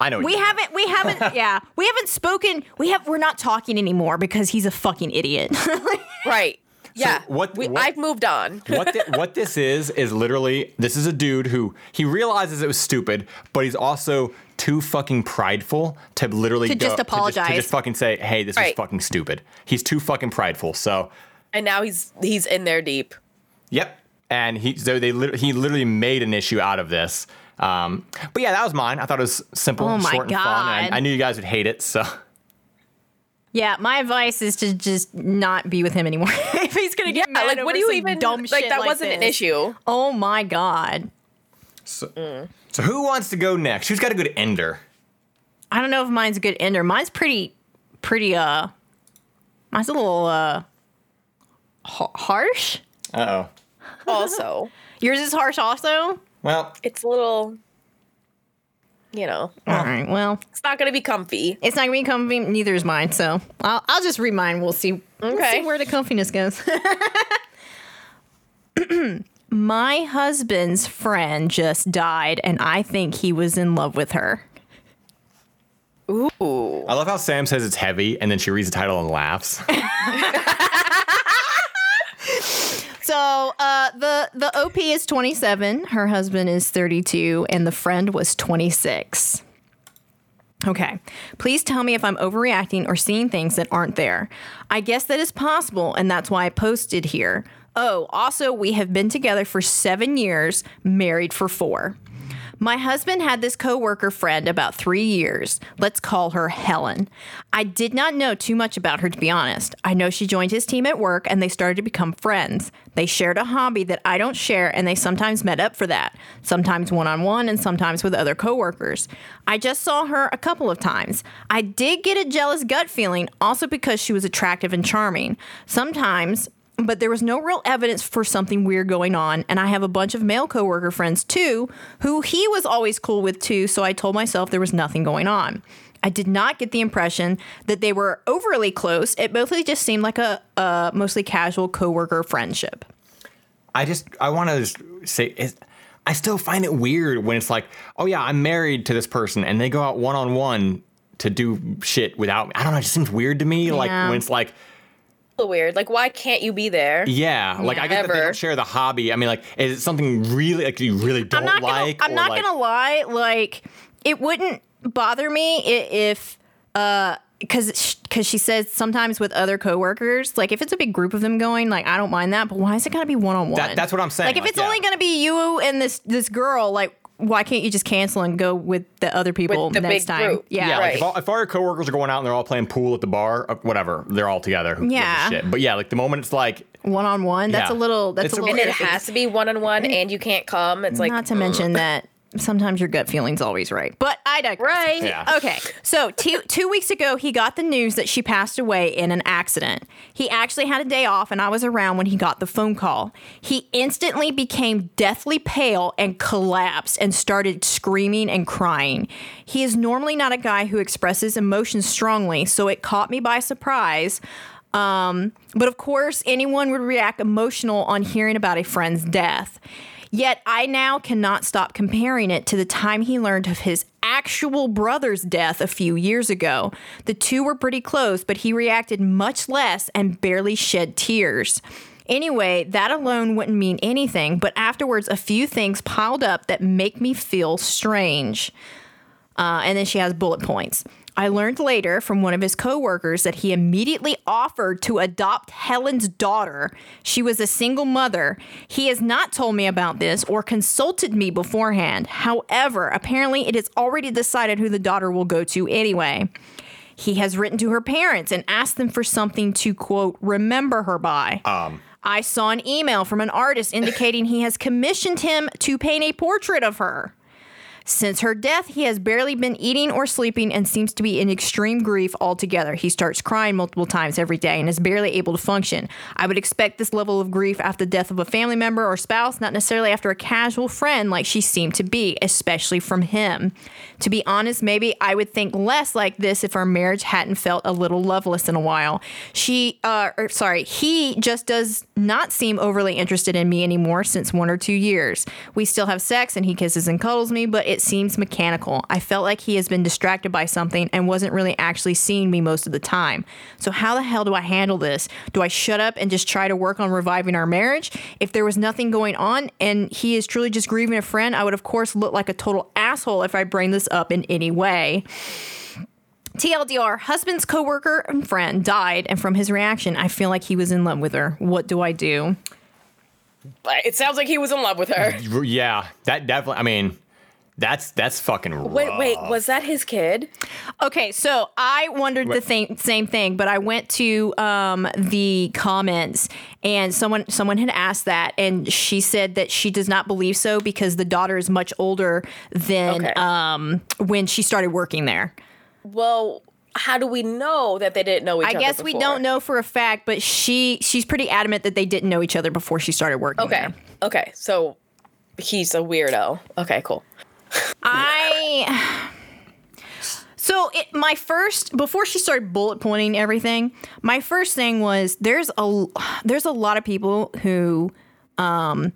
I know We you- haven't we haven't yeah, we haven't spoken. We have we're not talking anymore because he's a fucking idiot. Right. Yeah. what- We, what- I've moved on. what thi- what this is is literally this is a dude who he realizes it was stupid, but he's also too fucking prideful to literally To go- just to apologize. to just fucking say, "Hey, this was fucking stupid." He's too fucking prideful. So, And now he's he's in there deep. yep. And he so they lit- he literally made an issue out of this. Um, but yeah, that was mine. I thought it was simple, Oh my short, and fun. And God. I, I knew you guys would hate it. So, yeah, my advice is to just not be with him anymore. if he's gonna Yeah. get mad Like, what do you even dumb like? shit That like wasn't an issue. Oh my god. so, so who wants to go next? Who's got a good ender? I don't know if mine's a good ender. Mine's pretty, pretty. Uh, mine's a little uh, ha- harsh. Uh oh. Also, Yours is harsh, also. Well, it's a little. You know, All right. Well, it's not gonna be comfy. it's not gonna be comfy. Neither is mine. So I'll, I'll just read mine. We'll see. We'll Okay. see where the comfiness goes. My husband's friend just died, and I think he was in love with her. Ooh. I love how Sam says it's heavy, and then she reads the title and laughs. So uh, the the OP is 27, her husband is 32, and the friend was 26. Okay. Please tell me if I'm overreacting or seeing things that aren't there. I guess that is possible, and that's why I posted here. Oh, also, we have been together for seven years, married for four. My husband had this coworker friend about three years. Let's call her Helen. I did not know too much about her, to be honest. I know she joined his team at work and they started to become friends. They shared a hobby that I don't share, and they sometimes met up for that, sometimes one on one and sometimes with other coworkers. I just saw her a couple of times. I did get a jealous gut feeling, also because she was attractive and charming. Sometimes but there was no real evidence for something weird going on. And I have a bunch of male coworker friends too, who he was always cool with too. So I told myself there was nothing going on. I did not get the impression that they were overly close. It mostly just seemed like a, a mostly casual coworker friendship. I just I want to say I still find it weird when it's like, oh yeah, I'm married to this person, and they go out one on one to do shit without me. I don't know. It just seems weird to me. Like when it's like, weird. Like, why can't you be there? yeah, like I get that they don't share the hobby. I mean, like, is it something really like you really don't I'm not gonna. like? I'm not like- gonna lie. Like it wouldn't bother me if, uh, because because she says sometimes with other coworkers, like if it's a big group of them going, like I don't mind that. But why is it gotta be one on one? That's what I'm saying, Like if like, it's yeah. only gonna be you and this this girl, like why can't you just cancel and go with the other people With the next big time? group. Yeah. Yeah, like if, all, if our coworkers are going out and they're all playing pool at the bar, uh, whatever, they're all together. Who gives a Yeah. shit? But yeah, like the moment it's like, One on one. That's Yeah. a little. That's It's a a- little. And it has to be one on one, and you can't come. It's like Not to mention that sometimes your gut feeling's always right. But I digress. right. Yeah. Okay, so two two weeks ago, he got the news that she passed away in an accident. He actually had a day off, and I was around when he got the phone call. He instantly became deathly pale and collapsed and started screaming and crying. He is normally not a guy who expresses emotions strongly, so it caught me by surprise. Um, but of course, anyone would react emotional on hearing about a friend's death. Yet I now cannot stop comparing it to the time he learned of his actual brother's death a few years ago. The two were pretty close, but he reacted much less and barely shed tears. Anyway, that alone wouldn't mean anything, but afterwards, a few things piled up that make me feel strange. Uh, and then she has bullet points. I learned later from one of his coworkers that he immediately offered to adopt Helen's daughter. She was a single mother. He has not told me about this or consulted me beforehand. However, apparently it is already decided who the daughter will go to anyway. He has written to her parents and asked them for something to quote remember her by. Um, I saw an email from an artist indicating he has commissioned him to paint a portrait of her. Since her death, he has barely been eating or sleeping and seems to be in extreme grief altogether. He starts crying multiple times every day and is barely able to function. I would expect this level of grief after the death of a family member or spouse, not necessarily after a casual friend like she seemed to be, especially from him. To be honest, maybe I would think less like this if our marriage hadn't felt a little loveless in a while. She, uh, or, sorry, he just does not seem overly interested in me anymore since one or two years. We still have sex and he kisses and cuddles me, but it seems mechanical. I felt like he has been distracted by something and wasn't really actually seeing me most of the time. So, how the hell do I handle this? Do I shut up and just try to work on reviving our marriage? If there was nothing going on and he is truly just grieving a friend, I would, of course, look like a total asshole if I bring this up in any way. TLDR, husband's coworker and friend died, and from his reaction, I feel like he was in love with her. What do I do? It sounds like he was in love with her. yeah, that definitely. I mean, that's that's fucking. Rough. Wait, wait, was that his kid? Okay, so I wondered the thing, same thing, but I went to um, the comments and someone someone had asked that, and she said that she does not believe so because the daughter is much older than Okay. um, when she started working there. Well, how do we know that they didn't know each I other? I guess we don't know for a fact, but she she's pretty adamant that they didn't know each other before she started working Okay. there. Okay. So he's a weirdo. Okay, cool. I so it, my first before she started bullet pointing everything, my first thing was there's a there's a lot of people who um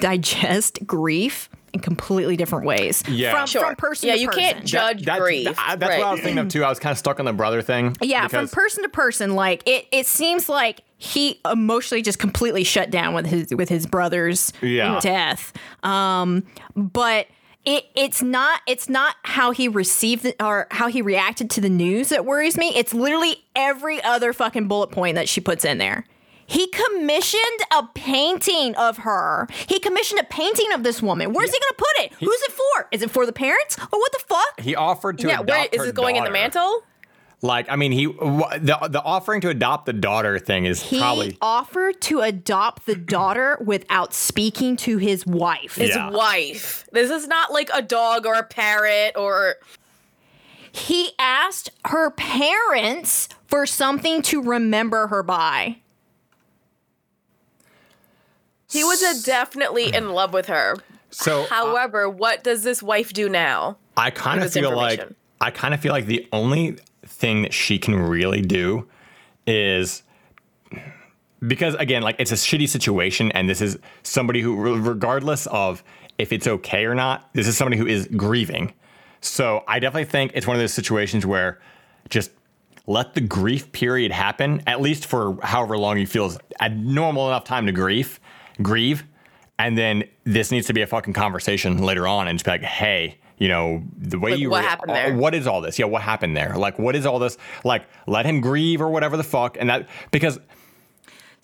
digest grief in completely different ways. Yeah. from, Sure. from person yeah, to you person. can't judge That- grief. that- that's right. what I was thinking of too. I was kind of stuck on the brother thing. Yeah, from person to person, like it, it seems like he emotionally just completely shut down with his with his brother's Yeah. death. Um, but it it's not it's not how he received or how he reacted to the news that worries me. It's literally every other fucking bullet point that she puts in there. He commissioned a painting of her. He commissioned a painting of this woman. Where's he gonna put it? Who's it for? Is it for the parents? Or what the fuck? he offered to yeah, adopt where is it going in the mantle? Like, I mean, he the the offering to adopt the daughter thing is He probably offered to adopt the daughter without speaking to his wife. His Yeah. wife. This is not like a dog or a parrot or He asked her parents for something to remember her by. he was a definitely in love with her. so. Uh, However, what does this wife do now? I kind of feel like. I kind of feel like the only thing that she can really do is because again, like it's a shitty situation, and this is somebody who, regardless of if it's okay or not, this is somebody who is grieving. So I definitely think it's one of those situations where just let the grief period happen, at least for however long you feel is a normal enough time to grieve, grieve, and then this needs to be a fucking conversation later on, and just be like, hey. You know the way Like, you what happened there? what is all this? Yeah, what happened there? Like, what is all this? Like, let him grieve or whatever the fuck, and that because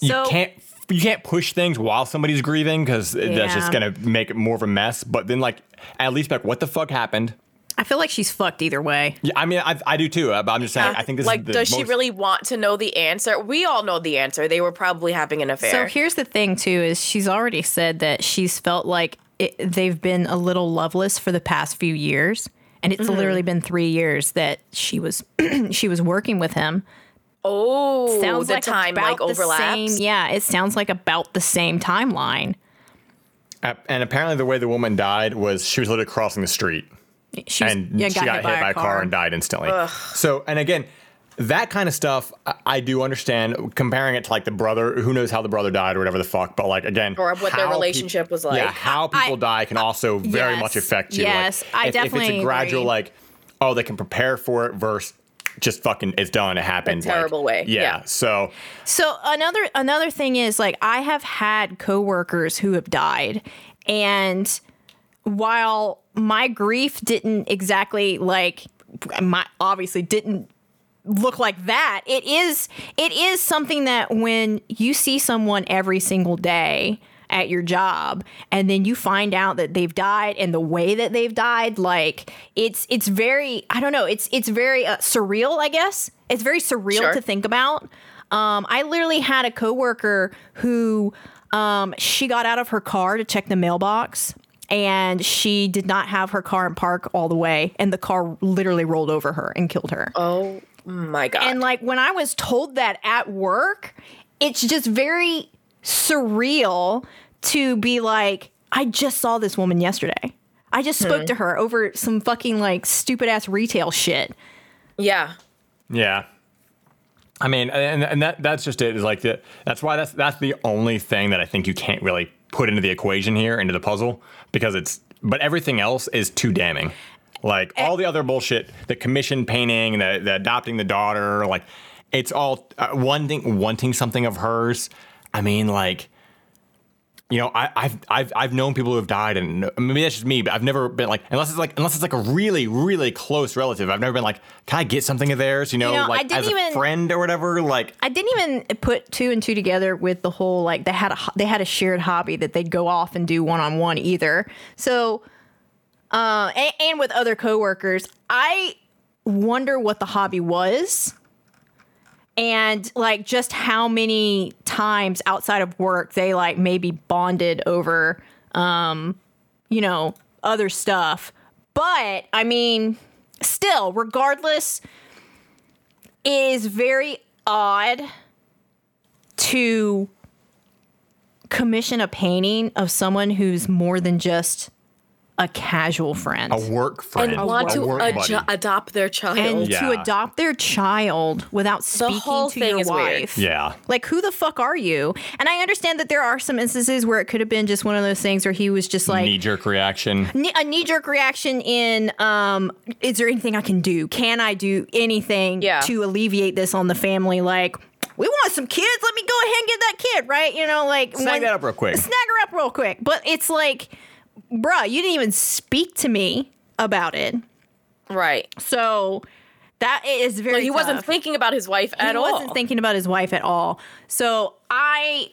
you can't you can't push things while somebody's grieving because that's just gonna make it more of a mess. But then, like, at least be like, what the fuck happened? I feel like she's fucked either way. Yeah, I mean, I, I do too. Uh, but I'm just saying, I uh, think this like, is the does she really want to know the answer? We all know the answer. They were probably having an affair. So here's the thing too is she's already said that she's felt like it, they've been a little loveless for the past few years. And it's literally been 3 years that she was she was working with him. oh, Sounds the like time about like the overlaps. Same, yeah, it sounds like about the same timeline. Uh, and apparently, the way the woman died was she was literally crossing the street. She was, and yeah, she got hit by a car. and died instantly. So, and again, that kind of stuff I, I do understand. Comparing it to like the brother, who knows how the brother died or whatever the fuck. But like again, Or what their relationship peop- was like. Yeah, how people die can also very yes, much affect you. yes, like, I if, if it's a gradual agree. like, oh, they can prepare for it versus just fucking it's done, it happened. like, terrible way, Yeah. yeah. So So another another thing is like I have had coworkers who have died and while my grief didn't exactly like my obviously didn't look like that it is it is something that when you see someone every single day at your job and then you find out that they've died and the way that they've died like it's it's very i don't know it's it's very uh, surreal i guess. It's very surreal Sure. to think about. Um, i literally had a coworker who um, she got out of her car to check the mailbox and she did not have her car in park all the way and the car literally rolled over her and killed her. Oh my god. and like when I was told that at work, it's just very surreal to be like, I just saw this woman yesterday. I just spoke hmm. to her over some fucking like stupid ass retail shit. yeah. Yeah. I mean, and, and that that's just it. Is like the that's why that's that's the only thing that I think you can't really put into the equation here into the puzzle because it's but everything else is too damning. Like all the other bullshit, the commission painting, the the adopting the daughter, like it's all uh, wanting wanting something of hers. I mean, like you know, I, I've I've I've known people who have died, and maybe that's just me, but I've never been like unless it's like unless it's like a really really close relative. I've never been like, can I get something of theirs? You know, know, I like as a friend or whatever. Like, I didn't even put two and two together with the whole like they had a they had a shared hobby that they'd go off and do one on one either. So, uh, and, and with other coworkers, I wonder what the hobby was, and like just how many times outside of work they like maybe bonded over, um, you know, other stuff. But I mean, still, regardless it is very odd to commission a painting of someone who's more than just a casual friend. a work friend, and want to adjo- adopt their child. and Yeah. to adopt their child without speaking whole to thing your is weird. wife. Yeah. Like, who the fuck are you? And I understand that there are some instances where it could have been just one of those things where he was just like, knee jerk reaction. Kne- a knee jerk reaction in um is there anything I can do? Can I do anything Yeah. to alleviate this on the family? Like, we want some kids. Let me go ahead and get that kid, right? You know, like Snag when- that up real quick. Snag her up real quick. But it's like, bruh, you didn't even speak to me about it. right. So that is very But he wasn't thinking about his wife at he all. He wasn't thinking about his wife at all. So I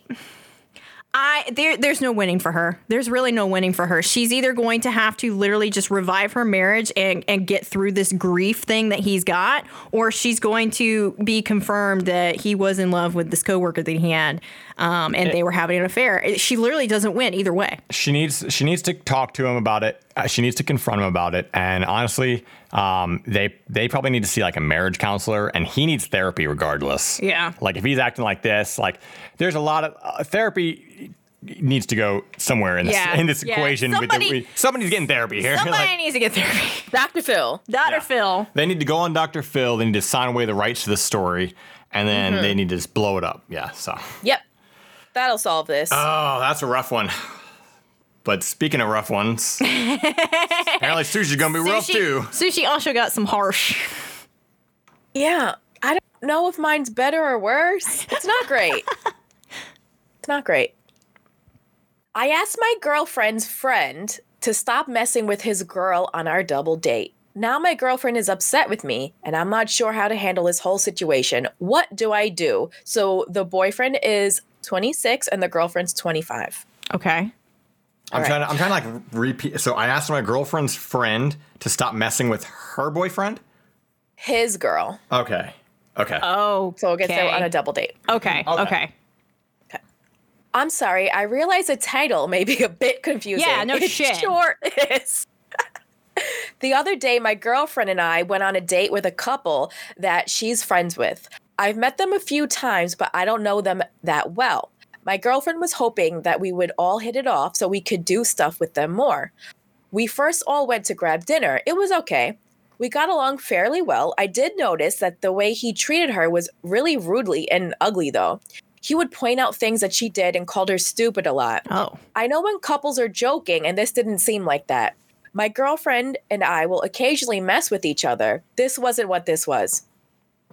I there there's no winning for her. There's really no winning for her. She's either going to have to literally just revive her marriage and and get through this grief thing that he's got or she's going to be confirmed that he was in love with this coworker that he had um, and they were having an affair. She literally doesn't win either way. she needs she needs to talk to him about it. Uh, she needs to confront him about it. And honestly, um, they they probably need to see like a marriage counselor, and he needs therapy regardless. Yeah. Like if he's acting like this, like there's a lot of uh, therapy needs to go somewhere in this Yeah. in this Yeah. equation. with Somebody- the, we- somebody's getting therapy here. Somebody Like, needs to get therapy. Dr. Phil. Dr. Yeah. Phil. they need to go on Dr. Phil. They need to sign away the rights to the story, and then Mm-hmm. they need to just blow it up. Yeah. So. Yep. That'll solve this. Oh, that's a rough one. But speaking of rough ones, apparently sushi's gonna be rough too. sushi also got some harsh. yeah. I don't know if mine's better or worse. It's not great. it's not great. I asked my girlfriend's friend to stop messing with his girl on our double date. Now my girlfriend is upset with me, and I'm not sure how to handle this whole situation. What do I do? So the boyfriend is 26 and the girlfriend's 25. Okay. I'm All trying to. I'm trying to like repeat. So I asked my girlfriend's friend to stop messing with her boyfriend. His girl. Okay. Okay. Oh. So we'll get there on a double date. Okay. Okay. Okay. I'm sorry, I realize the title may be a bit confusing. Yeah, no it shit. Sure is. the other day, my girlfriend and I went on a date with a couple that she's friends with. I've met them a few times, but I don't know them that well. My girlfriend was hoping that we would all hit it off so we could do stuff with them more. We first all went to grab dinner. It was okay. We got along fairly well. I did notice that the way he treated her was really rudely and ugly, though. He would point out things that she did and called her stupid a lot. Oh. I know when couples are joking, and this didn't seem like that. My girlfriend and I will occasionally mess with each other. This wasn't what this was.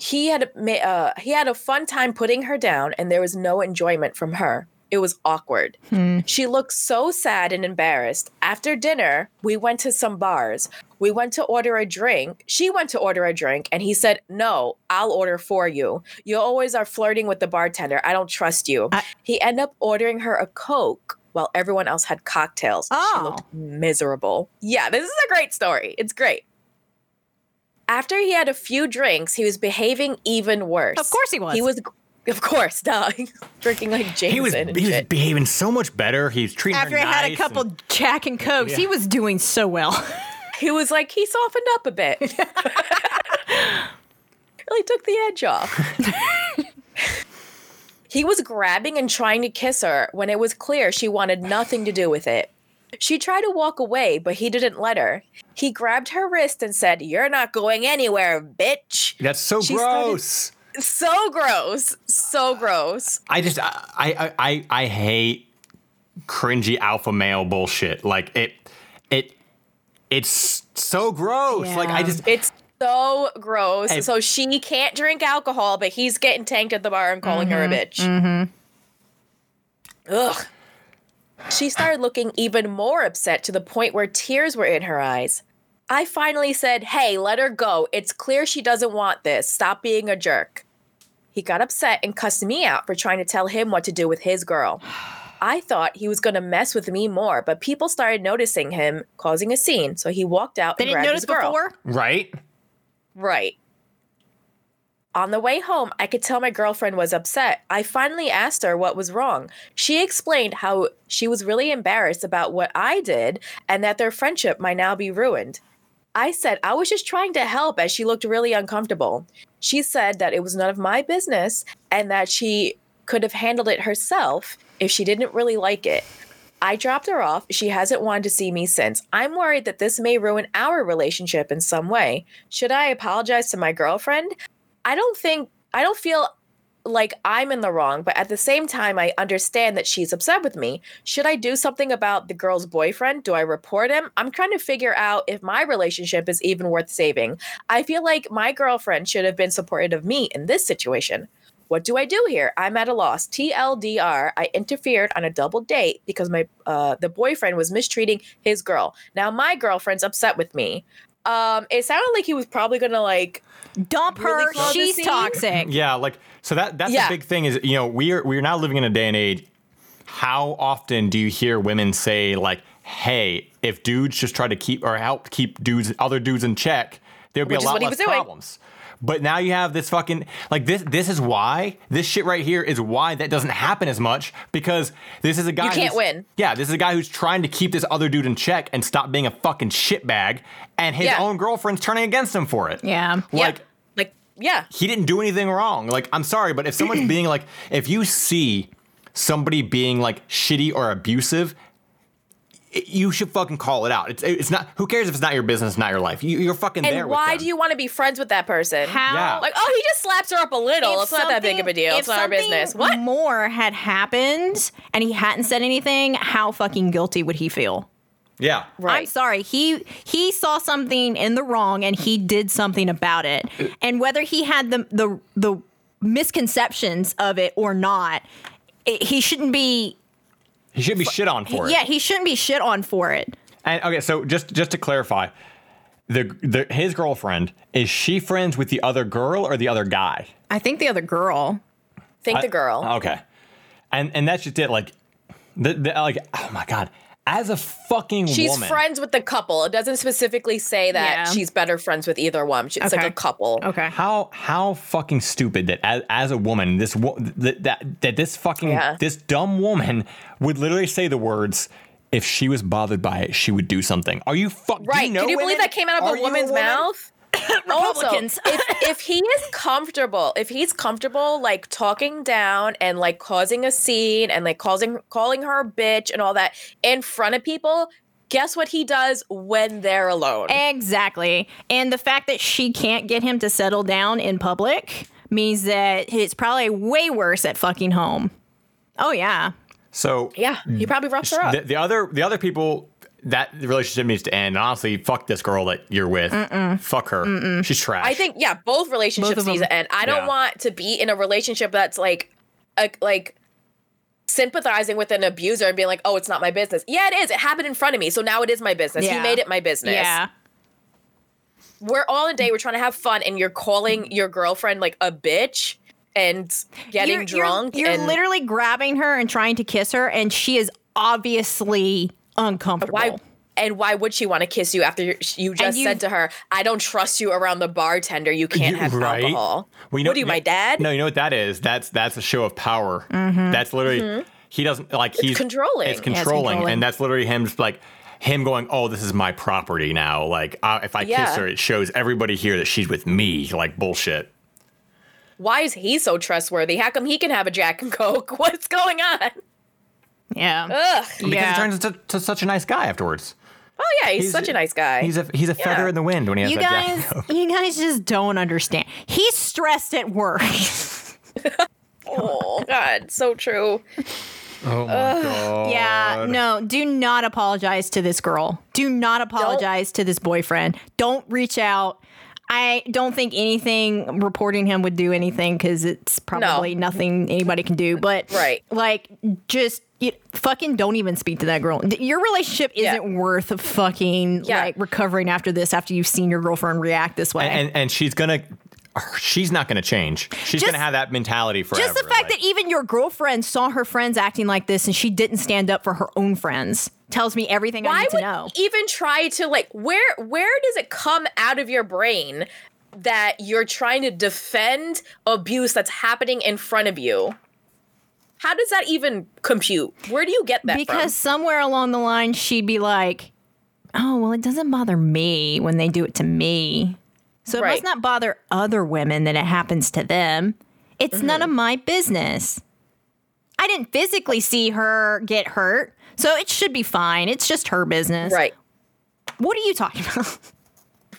He had uh, he had a fun time putting her down, and there was no enjoyment from her. It was awkward. Hmm. She looked so sad and embarrassed. After dinner, we went to some bars. We went to order a drink. She went to order a drink, and he said, No, I'll order for you. You always are flirting with the bartender. I don't trust you. I- he ended up ordering her a Coke while everyone else had cocktails. Oh. She looked miserable. Yeah, this is a great story. It's great. After he had a few drinks, he was behaving even worse. Of course he was. He was, of course, duh. drinking like Jameson He was, and he was shit. behaving so much better. He's treating After her I had a couple and- Jack and Cokes, he was doing so well. he was like he softened up a bit. really took the edge off. he was grabbing and trying to kiss her when it was clear she wanted nothing to do with it. She tried to walk away, but he didn't let her. He grabbed her wrist and said, You're not going anywhere, bitch. That's so She started- gross. So gross. So gross. I just I, I I I hate cringy alpha male bullshit. Like it it it's so gross. Like I just It's so gross. Hey. So she can't drink alcohol, but he's getting tanked at the bar and calling her a bitch. mm-hmm. Ugh. She started looking even more upset to the point where tears were in her eyes. I finally said, Hey, let her go. It's clear she doesn't want this. Stop being a jerk. He got upset and cussed me out for trying to tell him what to do with his girl. I thought he was going to mess with me more, but people started noticing him causing a scene, so he walked out They and didn't grabbed notice his girl. before. right. Right. On the way home, I could tell my girlfriend was upset. I finally asked her what was wrong. She explained how she was really embarrassed about what I did and that their friendship might now be ruined. I said I was just trying to help as she looked really uncomfortable. She said that it was none of my business and that she could have handled it herself if she didn't really like it. I dropped her off. She hasn't wanted to see me since. I'm worried that this may ruin our relationship in some way. Should I apologize to my girlfriend? I don't think, I don't feel like I'm in the wrong, but at the same time, I understand that she's upset with me. Should I do something about the girl's boyfriend? Do I report him? I'm trying to figure out if my relationship is even worth saving. I feel like my girlfriend should have been supportive of me in this situation. What do I do here? I'm at a loss. TLDR, I interfered on a double date because my uh, the boyfriend was mistreating his girl. Now my girlfriend's upset with me. Um, it sounded like he was probably gonna like Dump Really her. close She's toxic. Yeah, like so that that's Yeah. the big thing is you know we're we're now living in a day and age. How often do you hear women say like, "Hey, if dudes just try to keep or help keep dudes other dudes in check, there'd be Which a lot what he less was doing. Problems." But now you have this fucking like this. This is why this shit right here is why that doesn't happen as much because this is a guy You can't who's- win. Yeah, this is a guy who's trying to keep this other dude in check and stop being a fucking shitbag, and his Yeah. own girlfriend's turning against him for it. Yeah. like yeah, like yeah. he didn't do anything wrong. Like, I'm sorry, but if someone's being like, if you see somebody being like shitty or abusive, it- you should fucking call it out. It's it's not. Who cares if it's not your business, not your life? You, you're fucking there. And with why them. do you want to be friends with that person? How? Yeah. Like, oh, he just slaps her up a little. If It's not that big of a deal. It's not our business. What? more had happened and he hadn't said anything, how fucking guilty would he feel? Yeah. Right. I'm sorry. He he saw something in the wrong and he did something about it. And whether he had the the the misconceptions of it or not, it, he shouldn't be. He should be shit on for it. Yeah, he shouldn't be shit on for it. And okay, so just just to clarify, the, the his girlfriend is she friends with the other girl or the other guy? I think the other girl. Think the girl. Okay, and and that's just it. Like, the, the like oh my god, as a fucking woman. She's woman, friends with the couple. It doesn't specifically say that Yeah. she's better friends with either one. It's Okay. like a couple. Okay. How how fucking stupid that as, as a woman this wo- that, that that this fucking Yeah. this dumb woman would literally say the words if she was bothered by it she would do something. Are you fuck? Right. Do you know Can you believe that came out of Are a you woman's woman? mouth? Also, Republicans. if, if he is comfortable, if he's comfortable like talking down and like causing a scene and like causing calling her a bitch and all that in front of people, guess what he does when they're alone? Exactly. And the fact that she can't get him to settle down in public means that it's probably way worse at fucking home. Oh yeah. So yeah, he probably roughs her up. the, the other the other people that relationship needs to end. And honestly, fuck this girl that you're with. Fuck her. She's trash. I think yeah, both relationships Both need to end. I don't Yeah. want to be in a relationship that's like, a, like sympathizing with an abuser and being like, "Oh, it's not my business." Yeah, it is. It happened in front of me, so now it is my business. He made it my business. Yeah. We're all in a day. We're trying to have fun, and you're calling your girlfriend like a bitch and getting you're, drunk. You're, you're and literally grabbing her and trying to kiss her, and she is obviously uncomfortable. why? And why would she want to kiss you after you- just you- said to her, "I don't trust you around the bartender. You can't You- have right? alcohol." Well, you know- what are you, my dad? No, you know what that is? That's that's a show of power. That's literally he doesn't like he's controlling. It's Yeah, it's controlling, controlling. and that's literally him just like him going, "Oh, this is my property now. Like uh, if I Yeah. kiss her, it shows everybody here that she's with me." Like bullshit. Why is he so trustworthy? How come he can have a Jack and Coke? What's going on? Yeah. Ugh. Because Yeah. he turns into to such a nice guy afterwards. Oh yeah, he's, such a nice guy. He's a he's a feather Yeah. in the wind when he has you that guys, Jack and Coke. you guys just don't understand. He's stressed at work. oh God, so true. Oh my god. yeah, no, do not apologize to this girl. Do not apologize to this boyfriend. Don't reach out. I don't think anything reporting him would do anything because it's probably nothing anybody can do. But Right. like, just you, fucking don't even speak to that girl. Your relationship isn't worth fucking Yeah. like recovering after this. After you've seen your girlfriend react this way. And and she's gonna. She's not going to change. She's Just- going to have that mentality forever. Just the fact like- that even your girlfriend saw her friends acting like this and she didn't stand up for her own friends tells me everything I Why need to know. even try to like where where does it come out of your brain that you're trying to defend abuse that's happening in front of you? How does that even compute? Where do you get that Because somewhere along the line, she'd be like, oh, well, it doesn't bother me when they do it to me. So it must not bother other women that it happens to them. It's Mm-hmm. none of my business. I didn't physically see her get hurt, so it should be fine. It's just her business. Right. What are you talking about?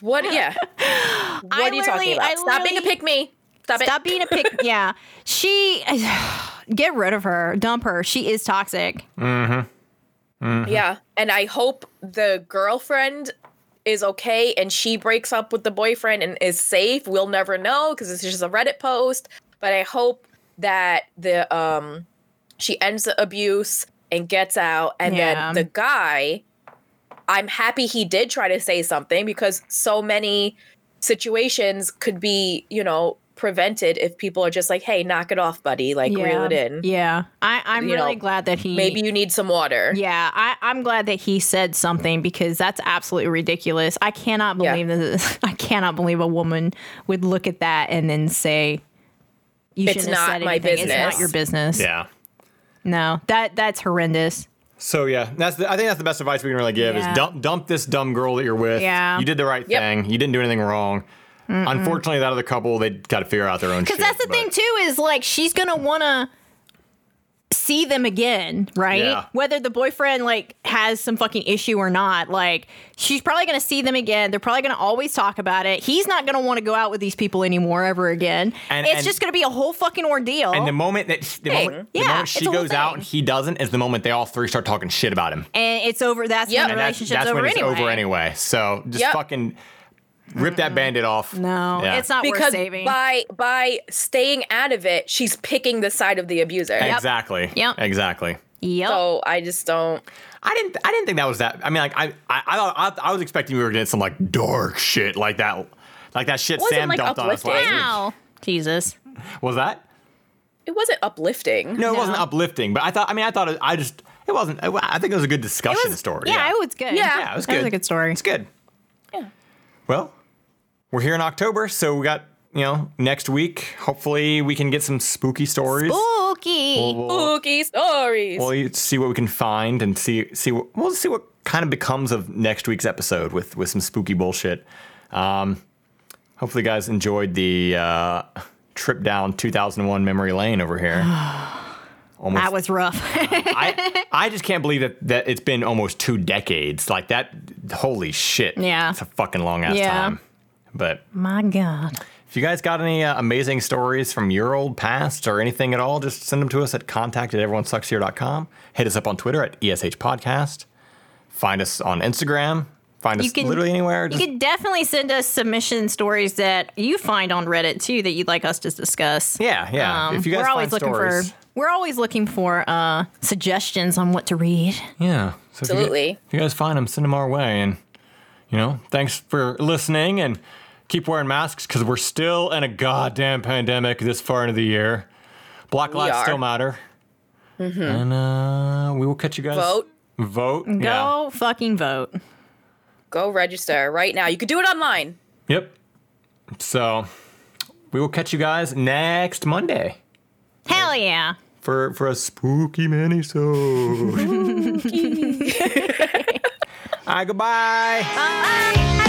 What yeah. What I are you talking about? I Stop being a literally- pick me. Stop, it. Stop it. being a pick. yeah. She, get rid of her. Dump her. She is toxic. Mhm. Yeah. And I hope the girlfriend is okay and she breaks up with the boyfriend and is safe. We'll never know because it's just a Reddit post. But I hope that the um she ends the abuse and gets out and Yeah. then the guy I'm happy he did try to say something because so many situations could be, you know, prevented if people are just like, hey, knock it off, buddy. Like, reel it in. Yeah. I, I'm You really know, glad that he. Maybe you need some water. Yeah, I, I'm glad that he said something because that's absolutely ridiculous. I cannot Yeah. believe that. I cannot believe a woman would look at that and then say, "You It's shouldn't have said my anything. It's not your business." yeah. No, that that's horrendous. So yeah, that's the, I think that's the best advice we can really give Yeah. is dump dump this dumb girl that you're with. Yeah. You did the right Yep. thing. You didn't do anything wrong. Unfortunately, that other couple they got to figure out their own. Because that's the but- thing too is like she's gonna wanna see them again, right? Yeah. Whether the boyfriend like has some fucking issue or not, like she's probably gonna see them again. They're probably gonna always talk about it. He's not gonna want to go out with these people anymore ever again. And- it's and- just gonna be a whole fucking ordeal. And the moment that the Thing. moment, the Yeah, moment she goes out and he doesn't is the moment they all three start talking shit about him. and it's over. That's Yep. when the And that's, relationship's that's over when it's anyway. over anyway. So just Yep. fucking rip that bandit off. No, Yeah. it's not worth because saving. by by staying out of it, she's picking the side of the abuser. Exactly. Yep. Exactly. yep. So I just don't. I didn't. I didn't think that was that. I mean, like I, I, I thought I, I was expecting we were getting some like dark shit like that, like that shit Sam like, dumped on us last uplifting. week. wow. Jesus. Was that? It wasn't uplifting. No, it No. wasn't uplifting. But I thought. I mean, I thought. It, I just. It wasn't. I think it was a good discussion story. Yeah, it was good. Yeah. Yeah, it was That good. was a good story. It's good. Yeah. Well, we're here in October, so we got you know next week. Hopefully, we can get some spooky stories. Spooky. We'll, we'll, Spooky stories. we'll see what we can find and see see what we'll see what kind of becomes of next week's episode with with some spooky bullshit. Um, hopefully, you guys enjoyed the uh, trip down 2001 memory lane over here. almost. That was rough. I I just can't believe that that it's been almost two decades. Like that. Holy shit. Yeah. It's a fucking long ass Yeah. time. But My God. if you guys got any uh, amazing stories from your old past or anything at all, just send them to us at contact at everyonesuckshere.com. Hit us up on Twitter at ESH Podcast. Find us on Instagram. Find us can- literally anywhere. You Just, could definitely send us submission stories that you find on Reddit too that you'd like us to discuss. yeah, yeah. Um, if you guys we're always find looking stories, for we're always looking for uh, suggestions on what to read. yeah. So if you, Absolutely. if you guys find them, send them our way. And you know, thanks for listening and keep wearing masks because we're still in a goddamn pandemic this far into the year. Black We lives are. still matter. And uh, we will catch you guys. Vote. Vote. Go Yeah. fucking vote. Go register right now. You can do it online. Yep. So we will catch you guys next Monday Hell yeah. for for a spooky mini-sode. All right, goodbye. Bye.